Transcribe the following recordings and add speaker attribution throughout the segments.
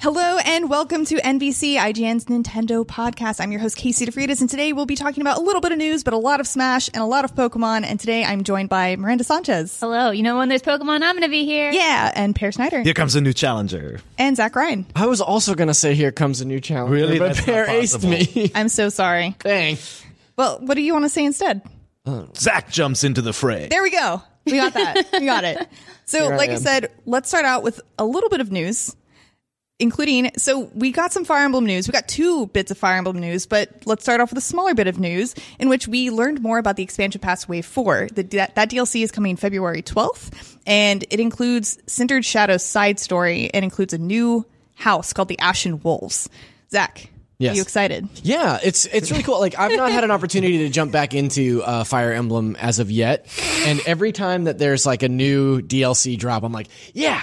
Speaker 1: Hello and welcome to NVC IGN's Nintendo podcast. I'm your host Casey DeFreitas, and today we'll be talking about a little bit of news, but a lot of Smash and a lot of Pokemon. And today I'm joined by Miranda Sanchez.
Speaker 2: Hello. You know when there's Pokemon, I'm going to be here.
Speaker 1: Yeah, and Peer Schneider
Speaker 3: Here comes a new challenger.
Speaker 1: and Zach Ryan.
Speaker 4: I was also gonna say here comes a new challenger.
Speaker 3: Really?
Speaker 4: but
Speaker 3: That's Peer
Speaker 4: aced me.
Speaker 1: I'm so sorry.
Speaker 4: Thanks.
Speaker 1: Well, what do you want to say instead?
Speaker 3: Zach jumps into the fray.
Speaker 1: There we go. We got that. we got it. So,
Speaker 4: Here
Speaker 1: like I
Speaker 4: am.
Speaker 1: said, let's start out with a little bit of news, including. So, we got some Fire Emblem news. We got two bits of Fire Emblem news, but let's start off with a smaller bit of news in which we learned more about the expansion pass Wave 4. The, that, that DLC is coming February 12th, and it includes Cindered Shadow's side story and includes a new house called the Ashen Wolves. Zach,
Speaker 4: Yes.
Speaker 1: are you excited?
Speaker 4: Yeah, it's it's really cool. Like I've not had an opportunity to jump back into uh, Fire Emblem as of yet, and every time that there's like a new DLC drop, I'm like, yeah,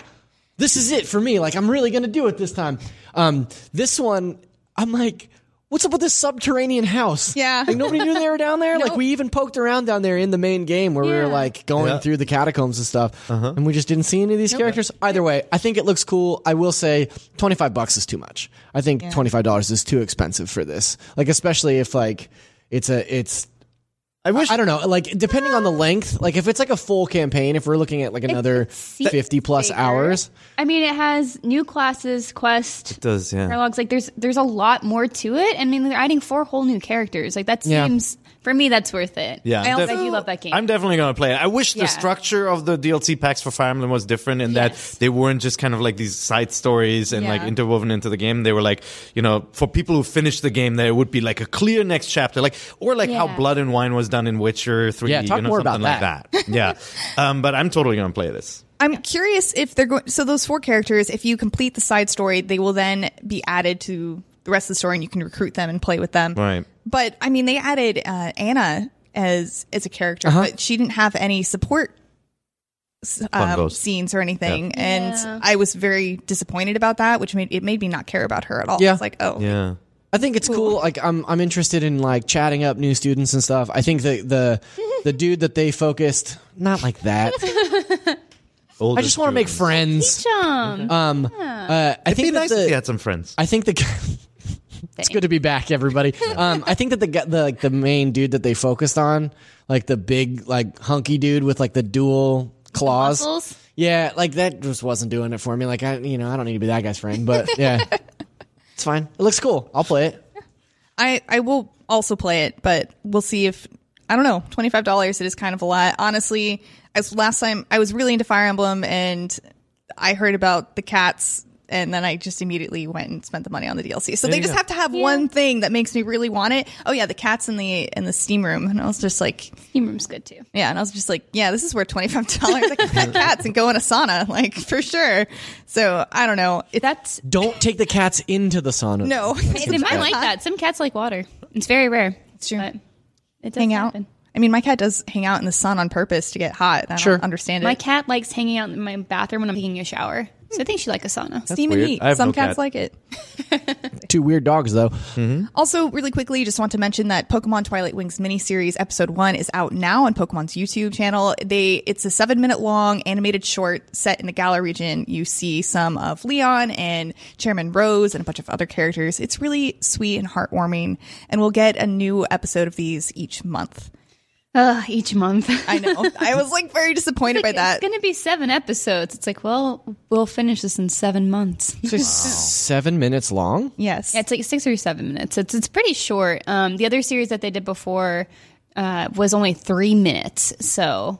Speaker 4: this is it for me. Like I'm really gonna do it this time. Um, this one, I'm like. What's up with this subterranean house?
Speaker 1: Yeah.
Speaker 4: Like nobody knew they were down there. Like we even poked around down there in the main game where we were like going
Speaker 3: Yeah.
Speaker 4: through the catacombs and stuff. Uh-huh. And we just didn't see any of these characters. Either way, I think it looks cool. I will say 25 bucks is too much. I think $25 is too expensive for this. Like especially if like it's a it's
Speaker 3: I wish
Speaker 4: I don't know, like depending on the length, like if it's like a full campaign, if we're looking at like another 50 plus
Speaker 2: bigger.
Speaker 4: hours.
Speaker 2: I mean, it has new classes, quest,
Speaker 3: it does, yeah.
Speaker 2: paralogues. Like, there's there's a lot more to it. I mean, they're adding four whole new characters. Like, that
Speaker 4: Yeah.
Speaker 2: Seems for me that's worth it.
Speaker 3: Yeah,
Speaker 2: I also
Speaker 3: def-
Speaker 2: do love that game.
Speaker 3: I'm definitely gonna play it. I wish
Speaker 2: Yeah.
Speaker 3: the structure of the DLC packs for Fire Emblem was different in
Speaker 2: Yes.
Speaker 3: that they weren't just kind of like these side stories and like
Speaker 1: Yeah.
Speaker 3: interwoven into the game. They were like, you know, for people who finished the game, there would be like a clear next chapter, like or like how
Speaker 2: Yeah.
Speaker 3: Blood and Wine was done in Witcher Three.
Speaker 4: Yeah, talk
Speaker 3: you know,
Speaker 4: more about
Speaker 3: something like
Speaker 4: that.
Speaker 3: that. yeah, um, but I'm totally gonna play this.
Speaker 1: I'm curious if they're going. So those four characters, if you complete the side story, they will then be added to the rest of the story, and you can recruit them and play with them.
Speaker 3: Right.
Speaker 1: But I mean, they added uh, Anna as as a character,
Speaker 4: Uh-huh.
Speaker 1: but she didn't have any support um, scenes or anything,
Speaker 2: Yeah.
Speaker 1: and I was very disappointed about that, which made it made me not care about her at all.
Speaker 4: Yeah.
Speaker 1: It's like, oh,
Speaker 3: Yeah.
Speaker 4: I think it's cool. Like I'm I'm interested in like chatting up new students and stuff. I think the the the dude that they focused not like that. I just want to make friends.
Speaker 2: Chum.
Speaker 4: Um uh, I
Speaker 3: It'd
Speaker 4: think
Speaker 3: be nice
Speaker 4: the,
Speaker 3: if you had some friends.
Speaker 4: I think the It's good to be back, everybody. Um, I think that the the like the main dude that they focused on, like the big like hunky dude with like the dual claws.
Speaker 2: muscles?
Speaker 4: Yeah, like that just wasn't doing it for me. Like I, you know, I don't need to be that guy's friend, but yeah, it's fine. It looks cool. I'll play it.
Speaker 1: I I will also play it, but we'll see if I don't know twenty five dollars. It is kind of a lot, honestly. As last time, I was really into Fire Emblem, and I heard about the cats, and then I just immediately went and spent the money on the DLC. So they just
Speaker 3: go.
Speaker 1: have to have one thing that makes me really want it. Oh yeah, the cats in the in the steam room, and I was just like,
Speaker 2: Team room's good too.
Speaker 1: yeah, and I was just like, yeah, this is worth twenty five dollars. I can pet cats and go in a sauna, like for sure. So I don't know. It,
Speaker 2: That's
Speaker 4: Don't take the cats into the sauna.
Speaker 1: no,
Speaker 2: they might like that. Some cats like water. It's very rare. It's
Speaker 1: true.
Speaker 2: But it does
Speaker 1: hang out.
Speaker 2: happen.
Speaker 1: I mean, my cat does hang out in the sun on purpose to get hot. and I
Speaker 4: Sure.
Speaker 1: don't understand it.
Speaker 2: My cat likes hanging out in my bathroom when I'm taking a shower. So I think she likes a sauna.
Speaker 1: steam and
Speaker 3: weird.
Speaker 1: heat.
Speaker 3: I have
Speaker 1: Some
Speaker 3: no
Speaker 1: cats
Speaker 3: cat.
Speaker 1: like it.
Speaker 4: Two weird dogs though. Mm-hmm.
Speaker 1: Also, really quickly, just want to mention that Pokemon Twilight Wings miniseries episode one is out now on Pokemon's YouTube channel. They it's a seven minute long animated short set in the Galar region. You see some of Leon and Chairman Rose and a bunch of other characters. It's really sweet and heartwarming, and we'll get a new episode of these each month.
Speaker 2: Ugh, each month.
Speaker 1: I know. I was like very disappointed by that.
Speaker 2: It's going to be seven episodes. It's like, well, we'll finish this in seven months.
Speaker 4: So seven minutes long.
Speaker 1: Yes.
Speaker 2: Yeah, it's like six or seven minutes. It's it's pretty short. Um, the other series that they did before uh, was only three minutes, so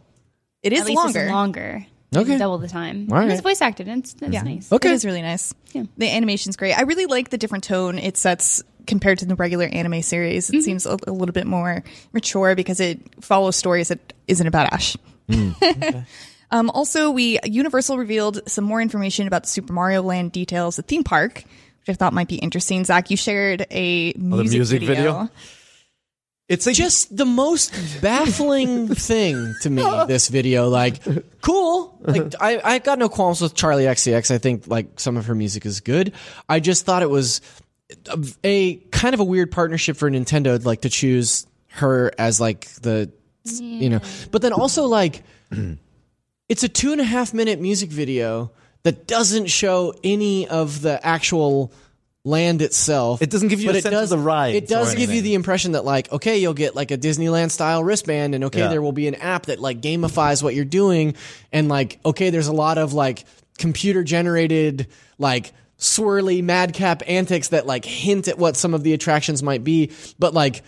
Speaker 1: it is
Speaker 2: at least
Speaker 1: longer.
Speaker 2: it's longer.
Speaker 4: Okay.
Speaker 2: double the time.
Speaker 4: All
Speaker 2: And
Speaker 4: right.
Speaker 2: It's voice acted. And it's, it's nice.
Speaker 4: Okay.
Speaker 1: It is really nice.
Speaker 2: Yeah.
Speaker 1: The animation's great. I really like the different tone it sets compared to the regular anime series. It
Speaker 2: Mm-hmm.
Speaker 1: seems a, a little bit more mature because it follows stories that isn't about Ash. um, also, we Universal revealed some more information about the Super Mario Land details, the theme park, which I thought might be interesting. Zach, you shared a music,
Speaker 3: music
Speaker 1: video.
Speaker 3: video? It's like
Speaker 4: just the most baffling thing to me this video like cool like I, I got no qualms with charli xcx i think like some of her music is good i just thought it was a, a kind of a weird partnership for nintendo like to choose her as like the you know but then also like it's a two and a half minute music video that doesn't show any of the actual land itself.
Speaker 3: It doesn't give you
Speaker 4: but
Speaker 3: a
Speaker 4: it
Speaker 3: sense of
Speaker 4: does,
Speaker 3: the rides
Speaker 4: It does give you the impression that like, okay, you'll get like a Disneyland style wristband, and okay,
Speaker 3: Yeah.
Speaker 4: there will be an app that like gamifies what you're doing, and like, okay, there's a lot of like computer generated like swirly madcap antics that like hint at what some of the attractions might be, but like.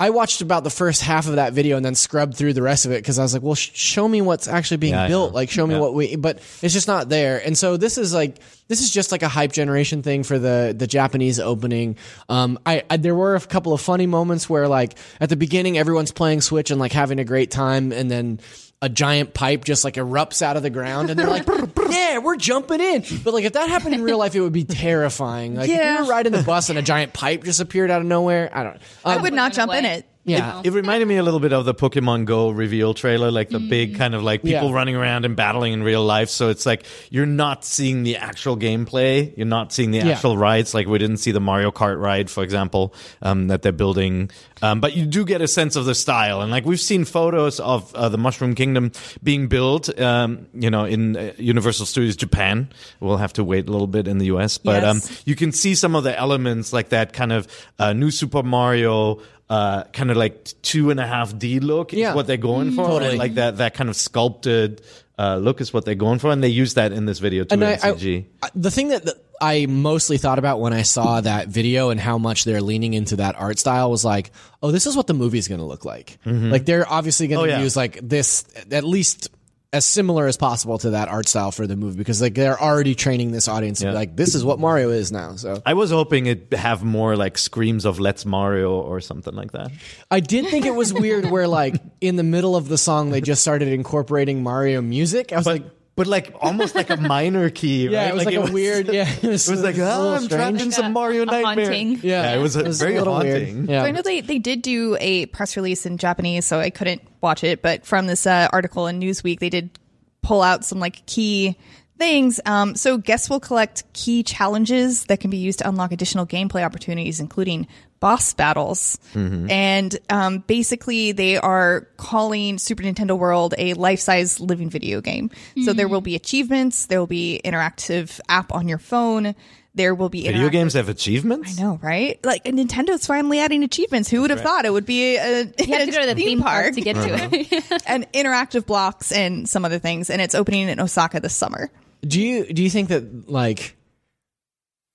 Speaker 4: I watched about the first half of that video and then scrubbed through the rest of it because I was like, well, sh- show me what's actually being
Speaker 3: Yeah,
Speaker 4: built. Like, show me
Speaker 3: Yeah.
Speaker 4: what we, but it's just not there. And so this is like, this is just like a hype generation thing for the, the Japanese opening. Um, I, I, there were a couple of funny moments where like at the beginning, everyone's playing Switch and like having a great time. And then a giant pipe just like erupts out of the ground and they're like, yeah, we're jumping in. But like if that happened in real life, it would be terrifying. Like if
Speaker 1: Yeah.
Speaker 4: you were riding the bus and a giant pipe just appeared out of nowhere, I don't
Speaker 1: I um, would not jump in
Speaker 2: away.
Speaker 1: it.
Speaker 4: Yeah.
Speaker 3: It reminded me a little bit of the Pokemon Go reveal trailer, like the
Speaker 2: Mm.
Speaker 3: big kind of like people
Speaker 4: Yeah.
Speaker 3: running around and battling in real life. So it's like you're not seeing the actual gameplay. You're not seeing the
Speaker 4: Yeah.
Speaker 3: actual rides. Like we didn't see the Mario Kart ride, for example, um, that they're building. Um, but you do get a sense of the style. And like we've seen photos of uh, the Mushroom Kingdom being built, um, you know, in uh, Universal Studios Japan. We'll have to wait a little bit in the US. But um,
Speaker 1: Yes.
Speaker 3: you can see some of the elements like that kind of uh, new Super Mario uh, kind of like two and a half D look is
Speaker 4: Yeah.
Speaker 3: what they're going for.
Speaker 4: Totally.
Speaker 3: right? Like that, that kind of sculpted uh, look is what they're going for. And they use that in this video too
Speaker 4: And
Speaker 3: in
Speaker 4: I,
Speaker 3: CG.
Speaker 4: I- the thing that, that I mostly thought about when I saw that video and how much they're leaning into that art style was like, oh, this is what the movie's going to look like. Like they're obviously going
Speaker 3: Oh,
Speaker 4: to
Speaker 3: yeah.
Speaker 4: use like this at least as similar as possible to that art style for the movie because like they're already training this audience to be like, this is what Mario is now. So
Speaker 3: I was hoping it'd have more like screams of Let's Mario or something like that.
Speaker 4: I did think it was weird where like in the middle of the song they just started incorporating Mario music. I was like.
Speaker 3: But like almost like a minor key.
Speaker 4: Yeah,
Speaker 3: right?
Speaker 4: it was like, a weird. Yeah, it was,
Speaker 3: It was like, oh, I'm trapped
Speaker 4: strange.
Speaker 3: in some Mario
Speaker 2: a
Speaker 3: nightmare.
Speaker 2: haunting.
Speaker 3: Yeah, it was, a,
Speaker 4: was
Speaker 3: very
Speaker 4: little weird.
Speaker 3: haunting.
Speaker 4: Yeah.
Speaker 1: So I know they, they did do a press release in Japanese, so I couldn't watch it. But from this uh, article in Newsweek, they did pull out some like key things. Um, so guests will collect key challenges that can be used to unlock additional gameplay opportunities, including boss battles. Mm-hmm. And um, basically, they are calling Super Nintendo World a life-size living video game. So there will be mm-hmm. achievements, there will be interactive app on your phone. There will be
Speaker 3: Video
Speaker 1: interactive-
Speaker 3: games have achievements?
Speaker 1: I know, right? Like and Nintendo's finally adding achievements. Who would have thought it would be a,
Speaker 2: You have to go to the theme park to get to uh-huh. it.
Speaker 1: and interactive blocks and some other things? And it's opening in Osaka this summer.
Speaker 4: Do you do you think that like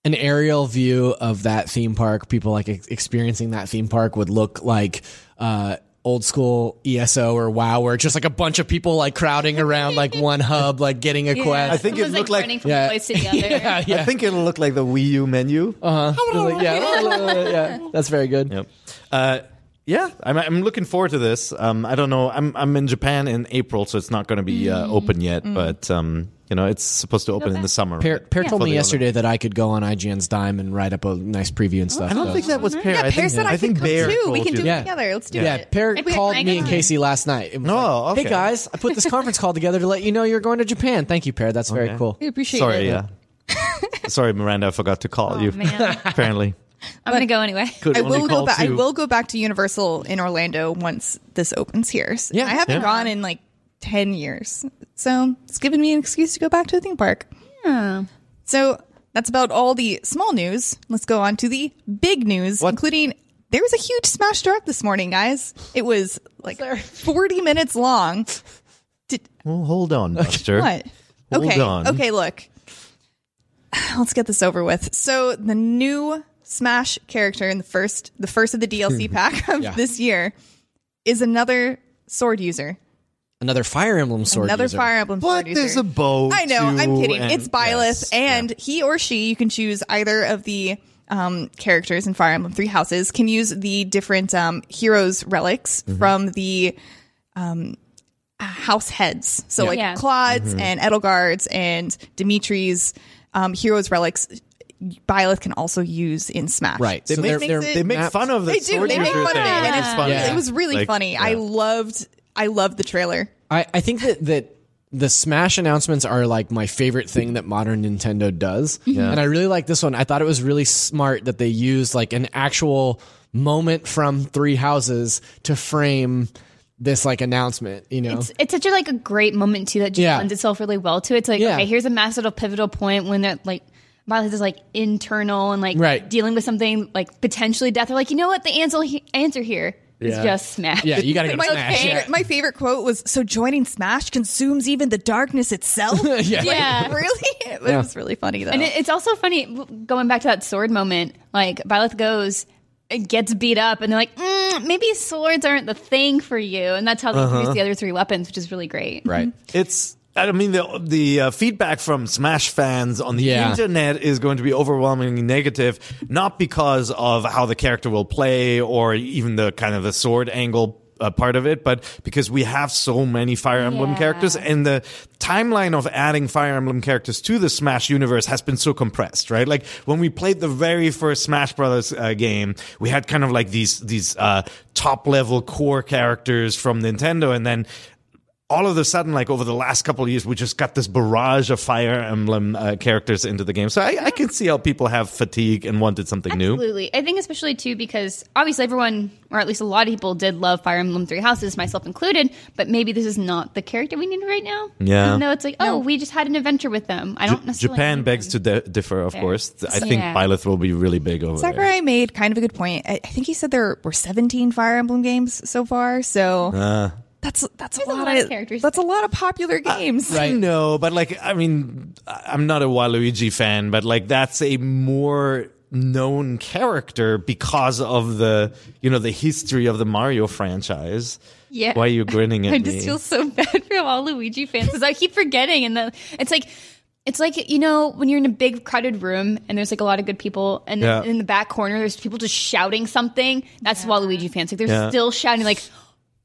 Speaker 4: an aerial view of that theme park, people like ex- experiencing that theme park would look like uh old school ESO or WoW where just like a bunch of people like crowding around like one hub like getting a quest.
Speaker 3: I think it
Speaker 2: Everyone's,
Speaker 3: looked like-
Speaker 2: running from
Speaker 4: Yeah.
Speaker 2: place to the other.
Speaker 4: yeah, yeah.
Speaker 3: I think it'll look like the Wii U menu.
Speaker 4: uh-huh. Like, yeah, yeah, that's very good.
Speaker 3: Yep. Uh, yeah, I'm, I'm looking forward to this. Um, I don't know. I'm I'm in Japan in April, so it's not going to be uh, open yet. But um, you know, it's supposed to open in the summer.
Speaker 4: Peer, Peer told me
Speaker 3: the
Speaker 4: yesterday that I could go on IGN's dime and write up a nice preview and oh, stuff.
Speaker 3: I don't
Speaker 4: so-
Speaker 3: think that was Peer.
Speaker 1: Yeah,
Speaker 3: I
Speaker 1: Peer
Speaker 3: think,
Speaker 1: said I,
Speaker 3: I think
Speaker 1: could come
Speaker 3: Bear
Speaker 1: too. We can do
Speaker 3: you.
Speaker 1: it
Speaker 4: Yeah.
Speaker 1: together. Let's do
Speaker 4: Yeah,
Speaker 1: it.
Speaker 4: Yeah,
Speaker 2: Peer Maybe
Speaker 4: called
Speaker 2: can
Speaker 4: me and. Casey last night. It was
Speaker 3: Oh,
Speaker 4: like,
Speaker 3: okay.
Speaker 4: Hey guys, I put this conference call together to let you know you're going to Japan. Thank you, Peer. That's very
Speaker 3: Okay.
Speaker 4: cool.
Speaker 1: We appreciate
Speaker 3: Sorry,
Speaker 1: it.
Speaker 3: yeah. Uh, sorry, Miranda, I forgot to call
Speaker 2: Oh,
Speaker 3: you.
Speaker 2: man.
Speaker 3: Apparently,
Speaker 2: I'm gonna go anyway.
Speaker 1: I will go back. I will go back to Universal in Orlando once this opens here. So
Speaker 4: Yeah.
Speaker 1: I haven't gone in like ten years, so it's given me an excuse to go back to the theme park.
Speaker 2: Yeah.
Speaker 1: So that's about all the small news. Let's go on to the big news,
Speaker 3: What?
Speaker 1: including there was a huge Smash Direct this morning, guys. It was like 40 minutes long. Did,
Speaker 3: Well, hold on, Buster.
Speaker 1: what?
Speaker 3: Hold
Speaker 1: okay.
Speaker 3: on.
Speaker 1: Okay, look. Let's get this over with. So the new Smash character in the first the first of the DLC pack of
Speaker 4: Yeah.
Speaker 1: this year is another sword user.
Speaker 4: Another Fire Emblem sword.
Speaker 1: another
Speaker 4: user.
Speaker 1: Fire Emblem
Speaker 3: What?
Speaker 1: sword user.
Speaker 3: There's a bow.
Speaker 1: I know. I'm kidding.
Speaker 3: and-
Speaker 1: it's Byleth,
Speaker 3: yes,
Speaker 1: and
Speaker 3: yeah.
Speaker 1: he or she, you can choose either of the um, characters in Fire Emblem Three Houses, can use the different um, heroes relics
Speaker 3: Mm-hmm.
Speaker 1: from the um, house heads. So like
Speaker 2: Yeah.
Speaker 1: Claude's
Speaker 3: Mm-hmm.
Speaker 1: and Edelgard's and Dimitri's um, heroes relics. Byleth can also use in Smash.
Speaker 4: Right.
Speaker 3: They
Speaker 4: so
Speaker 3: make-
Speaker 4: they're,
Speaker 1: makes
Speaker 4: they're
Speaker 3: They make fun of the
Speaker 1: They do.
Speaker 3: sword
Speaker 1: They make
Speaker 3: user
Speaker 1: fun of it,
Speaker 3: thing,
Speaker 1: and
Speaker 3: which is
Speaker 1: it's
Speaker 3: funny.
Speaker 4: Yeah.
Speaker 1: It was really
Speaker 3: Like,
Speaker 1: funny. I loved. I love the trailer.
Speaker 4: I, I think that that the Smash announcements are like my favorite thing that modern Nintendo does, mm-hmm. and I really like this one. I thought it was really smart that they used like an actual moment from Three Houses to frame this like announcement. You know,
Speaker 2: It's, it's such a like a great moment too that just
Speaker 4: Yeah.
Speaker 2: lends itself really well to it. It's like
Speaker 4: Yeah.
Speaker 2: okay, here's a massive little pivotal point when that like Byleth is like internal and like
Speaker 4: Right.
Speaker 2: dealing with something like potentially death. They're like, you know what, the answer he- answer here is
Speaker 4: Yeah.
Speaker 2: just smash.
Speaker 4: yeah, you got to go to
Speaker 1: My
Speaker 4: Smash.
Speaker 1: favorite, my favorite quote was, "So joining Smash consumes even the darkness itself."
Speaker 4: Yeah.
Speaker 2: Yeah.
Speaker 1: really? It
Speaker 4: Yeah.
Speaker 1: was really funny though.
Speaker 2: And it, it's also funny going back to that sword moment. Like Byleth goes, it gets beat up, and they're like, mm, maybe swords aren't the thing for you, and that's how they introduce the other three weapons, which is really great.
Speaker 4: Right.
Speaker 3: It's. I mean, the the uh, feedback from Smash fans on the
Speaker 4: Yeah.
Speaker 3: internet is going to be overwhelmingly negative, not because of how the character will play or even the kind of the sword angle uh, part of it, but because we have so many Fire Emblem
Speaker 2: Yeah.
Speaker 3: characters, and the timeline of adding Fire Emblem characters to the Smash universe has been so compressed, right? Like when we played the very first Smash Brothers uh, game, we had kind of like these these uh, top level core characters from Nintendo, and then all of a sudden, like over the last couple of years, we just got this barrage of Fire Emblem uh, characters into the game. So I, I can see how people have fatigue and wanted something new.
Speaker 2: Absolutely. I think especially too because obviously everyone, or at least a lot of people, did love Fire Emblem Three Houses, myself included. But maybe this is not the character we need right now.
Speaker 3: Yeah.
Speaker 2: No, it's like, oh, we just had an adventure with them. I don't necessarily.
Speaker 3: Japan
Speaker 2: need
Speaker 3: begs to
Speaker 2: them.
Speaker 3: di- differ, of
Speaker 2: There.
Speaker 3: course. I think
Speaker 2: Yeah.
Speaker 3: Byleth will be really big over there.
Speaker 1: Sakurai made kind of a good point. I, I think he said there were 17 Fire Emblem games so far, so
Speaker 3: Uh.
Speaker 1: That's that's a
Speaker 2: There's a
Speaker 1: lot,
Speaker 2: lot
Speaker 1: of
Speaker 2: of characters.
Speaker 1: That's a lot of popular games.
Speaker 3: I know, but like, I mean, I'm not a Waluigi fan, but like, that's a more known character because of the, you know, the history of the Mario franchise.
Speaker 2: Yeah.
Speaker 3: Why are you grinning at me?
Speaker 2: I
Speaker 3: me?
Speaker 2: just feel so bad for all Luigi fans because I keep forgetting, and then it's like. It's like you know when you're in a big crowded room and there's like a lot of good people, and
Speaker 3: Yeah.
Speaker 2: in the back corner there's people just shouting something. That's Waluigi fans. Like they're
Speaker 3: Yeah.
Speaker 2: still shouting. Like,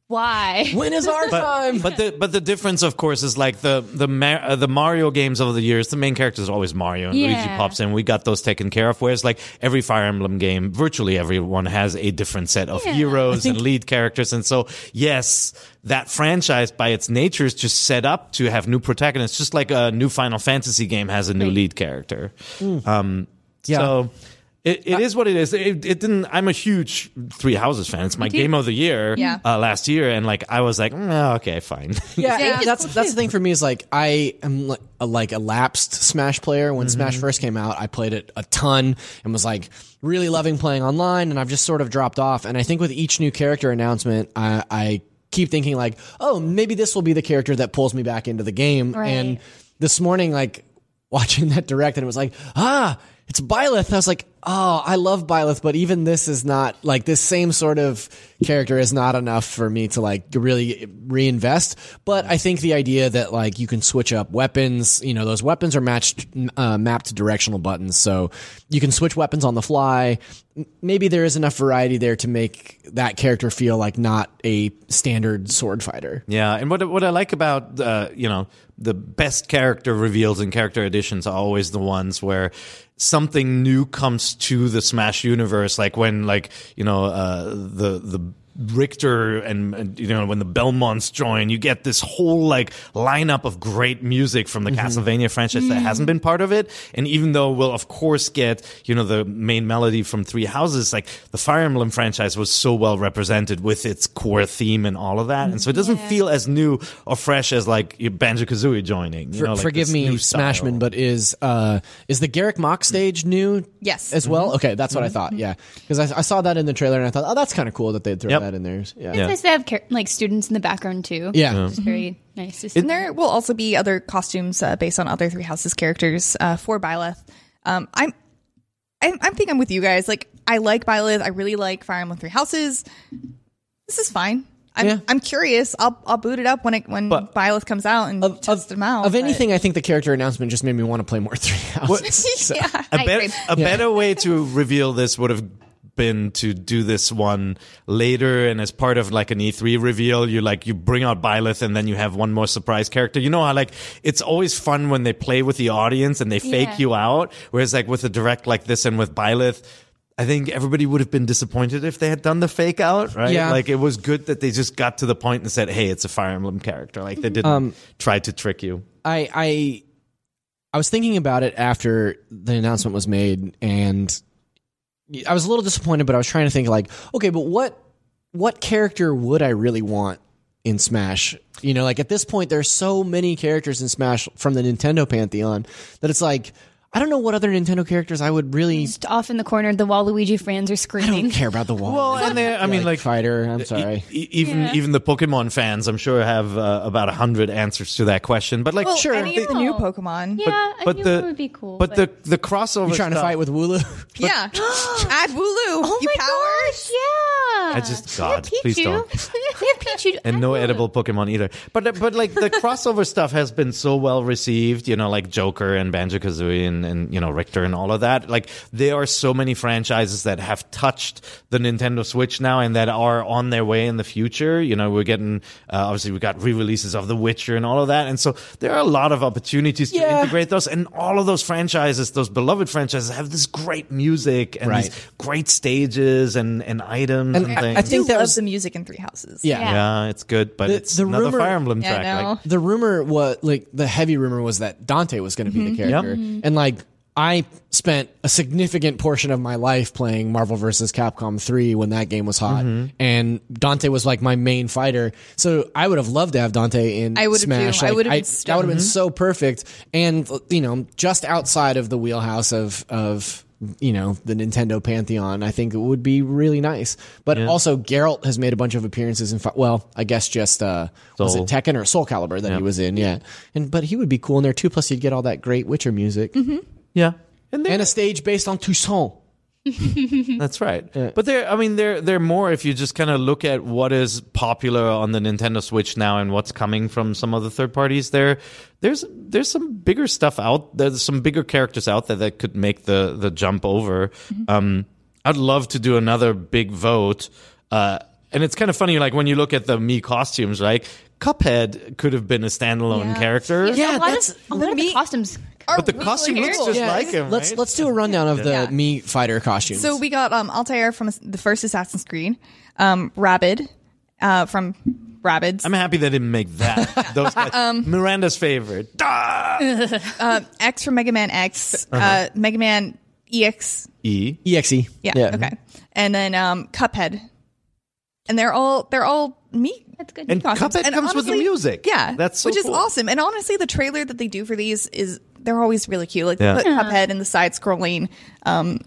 Speaker 2: why?
Speaker 4: When is our time?
Speaker 3: but the but the difference, of course, is like the the Ma- uh, the Mario games over the years. The main character is always Mario, and Luigi pops in. We got those taken care of. Whereas, like every Fire Emblem game, virtually everyone has a different set of
Speaker 2: Yeah.
Speaker 3: heroes and lead characters. And so, yes, that franchise by its nature is just set up to have new protagonists, just like a new Final Fantasy game has a new
Speaker 2: Right.
Speaker 3: lead character. Um,
Speaker 4: Hmm. Yeah.
Speaker 3: So. It, it is what it is. It, it didn't. I'm a huge Three Houses fan. It's my
Speaker 2: too.
Speaker 3: game of the year
Speaker 1: Yeah.
Speaker 3: uh, last year, and like I was like, mm, okay, fine.
Speaker 4: Yeah,
Speaker 1: Yeah.
Speaker 4: it- that's that's the thing for me is like I am like a, like a lapsed Smash player. When Smash first came out, I played it a ton and was like really loving playing online, and I've just sort of dropped off. And I think with each new character announcement, I, I keep thinking like, oh, maybe this will be the character that pulls me back into the game.
Speaker 2: Right.
Speaker 4: And this morning, like watching that direct, and it was like, ah, it's Byleth. I was like, oh, I love Byleth, but even this is not like this same sort of character is not enough for me to like really reinvest. But I think the idea that like you can switch up weapons, you know, those weapons are matched, uh, mapped to directional buttons, so you can switch weapons on the fly. Maybe there is enough variety there to make that character feel like not a standard sword fighter.
Speaker 3: Yeah, and what what I like about uh, you know the best character reveals and character additions are always the ones where something new comes to the Smash universe, like when like you know uh, the the Richter and, and you know when the Belmonts join, you get this whole like lineup of great music from the mm-hmm. Castlevania franchise that hasn't mm. been part of it. And even though we'll of course get you know the main melody from Three Houses, like the Fire Emblem franchise was so well represented with its core theme and all of that, and so it doesn't feel as new or fresh as like Banjo Kazooie joining. You
Speaker 4: For,
Speaker 3: know, like
Speaker 4: forgive me,
Speaker 3: new style.
Speaker 4: Smashman, but is uh is the Garreg Mach stage new?
Speaker 1: Yes.
Speaker 4: as well. Mm-hmm. Okay, that's what I mm-hmm. thought. Yeah, because I, I saw that in the trailer and I thought, oh, that's kind of cool that they'd throw
Speaker 3: Yep.
Speaker 4: That in there. Yeah,
Speaker 2: It's nice to have char- like students in the background too.
Speaker 4: yeah.
Speaker 2: It's very nice to see.
Speaker 1: And there will also be other costumes uh, based on other Three Houses characters uh, for Byleth. Um, I'm, I'm, I think I'm with you guys. Like, I like Byleth. I really like Fire Emblem Three Houses. This is fine. I'm,
Speaker 4: Yeah.
Speaker 1: I'm curious. I'll, I'll boot it up when it when
Speaker 3: But-
Speaker 1: Byleth comes out and test them out.
Speaker 4: Of
Speaker 1: but-
Speaker 4: anything, I think the character announcement just made me want to play more Three Houses.
Speaker 1: yeah.
Speaker 3: a,
Speaker 2: I
Speaker 3: bet- a better way to reveal this would have been to do this one later and as part of like an E3 reveal you like you bring out Byleth and then you have one more surprise character you know how like it's always fun when they play with the audience and they fake
Speaker 2: Yeah.
Speaker 3: you out whereas like with a direct like this and with Byleth I think everybody would have been disappointed if they had done the fake out, right?
Speaker 4: Yeah.
Speaker 3: Like it was good that they just got to the point and said, "Hey, it's a Fire Emblem character." Like they didn't
Speaker 4: Um,
Speaker 3: try to trick you.
Speaker 4: I I I was thinking about it after the announcement was made, and I was a little disappointed. But I was trying to think like, okay, but what what character would I really want in Smash. You know, like at this point, there's so many characters in Smash from the Nintendo pantheon that it's like I don't know what other Nintendo characters I would really.
Speaker 2: Just off in the corner, the Waluigi fans are screaming.
Speaker 4: I
Speaker 2: screaming.
Speaker 4: don't care about the wall.
Speaker 3: Well, and they, I mean, like,
Speaker 4: fighter. I'm sorry.
Speaker 3: E- even
Speaker 2: Yeah.
Speaker 3: even the Pokemon fans, I'm sure, have uh, about a hundred answers to that question. But like,
Speaker 1: Well,
Speaker 3: sure,
Speaker 1: any of the new Pokemon.
Speaker 2: yeah, I
Speaker 3: but
Speaker 2: knew
Speaker 3: the
Speaker 2: it would be cool.
Speaker 3: but, the the crossover.
Speaker 4: You trying to
Speaker 3: stuff-
Speaker 4: fight with Wooloo?
Speaker 1: Yeah. Add Wooloo.
Speaker 2: oh
Speaker 1: you
Speaker 2: my
Speaker 1: powers.
Speaker 2: gosh, yeah.
Speaker 3: I just God,
Speaker 2: They have
Speaker 3: please
Speaker 2: Pichu.
Speaker 3: don't.
Speaker 2: they have Pichu
Speaker 3: and no
Speaker 2: Add
Speaker 3: edible Pokemon either. But but like the crossover stuff has been so well received, you know, like Joker and Banjo Kazooie and, and you know Richter and all of that. Like there are so many franchises that have touched the Nintendo Switch now and that are on their way in the future. You know, we're getting uh, obviously we got re-releases of The Witcher and all of that, and so there are a lot of opportunities to
Speaker 4: Yeah.
Speaker 3: integrate those. And all of those franchises, those beloved franchises, have this great music and
Speaker 4: Right.
Speaker 3: these great stages and and items and,
Speaker 4: And I-
Speaker 3: things.
Speaker 4: I
Speaker 1: I
Speaker 4: think
Speaker 1: do
Speaker 4: that
Speaker 1: love
Speaker 4: was-
Speaker 1: the music in Three Houses.
Speaker 4: Yeah.
Speaker 2: Yeah.
Speaker 3: yeah, it's good, but
Speaker 4: The-
Speaker 3: it's
Speaker 4: the
Speaker 3: another
Speaker 4: rumor-
Speaker 3: Fire Emblem track.
Speaker 1: I know.
Speaker 3: Like,
Speaker 4: the rumor was like the heavy rumor was that Dante was going to be the character, and like I spent a significant portion of my life playing Marvel vs. Capcom 3 when that game was hot, and Dante was like my main fighter. So I would have loved to have Dante in
Speaker 1: I would have
Speaker 4: Smash.
Speaker 1: too. I would have been
Speaker 4: that would have been so perfect, and you know, just outside of the wheelhouse of of you know the Nintendo pantheon, I think it would be really nice. But also, Geralt has made a bunch of appearances in. Fi- well, I guess just uh, was it Tekken or Soul Calibur that he was in? Yeah, and but he would be cool in there too. Plus, you'd get all that great Witcher music
Speaker 3: yeah, and,
Speaker 4: and a stage based on Toussaint.
Speaker 3: that's right. But they're, I mean, they're they're more if you just kind of look at what is popular on the Nintendo Switch now and what's coming from some other third parties. There, there's there's some bigger stuff out. There's some bigger characters out there that could make the the jump over. Um, I'd love to do another big vote. Uh, and it's kind of funny, like when you look at the Mii costumes, right? Cuphead could have been a standalone
Speaker 1: Yeah.
Speaker 3: character.
Speaker 2: Yeah, a lot
Speaker 4: that's-
Speaker 2: of a lot of the costumes.
Speaker 1: Are
Speaker 3: But the
Speaker 1: really
Speaker 3: costume looks
Speaker 1: cool.
Speaker 3: just
Speaker 4: Yeah,
Speaker 3: like him.
Speaker 4: Let's
Speaker 3: right?
Speaker 4: let's do a rundown of the
Speaker 1: Yeah.
Speaker 4: Mii fighter costumes.
Speaker 1: So we got um, Altair from the first Assassin's Creed, um, Rabbid uh, from Rabbids,
Speaker 3: I'm happy they didn't make that. Those guys. Miranda's favorite. Ah!
Speaker 1: X from Mega Man X, uh Mega Man EX.
Speaker 3: E.
Speaker 4: exe.
Speaker 1: Yeah, okay, and then um, Cuphead, and they're all they're all Mii.
Speaker 2: That's good.
Speaker 3: And
Speaker 1: costumes.
Speaker 3: Cuphead
Speaker 1: And
Speaker 3: comes with the music.
Speaker 1: Yeah,
Speaker 3: that's so
Speaker 1: which is awesome. And honestly, the trailer that they do for these is they're always really cute. Like
Speaker 3: Yeah.
Speaker 1: they put Cuphead in the side scrolling, um,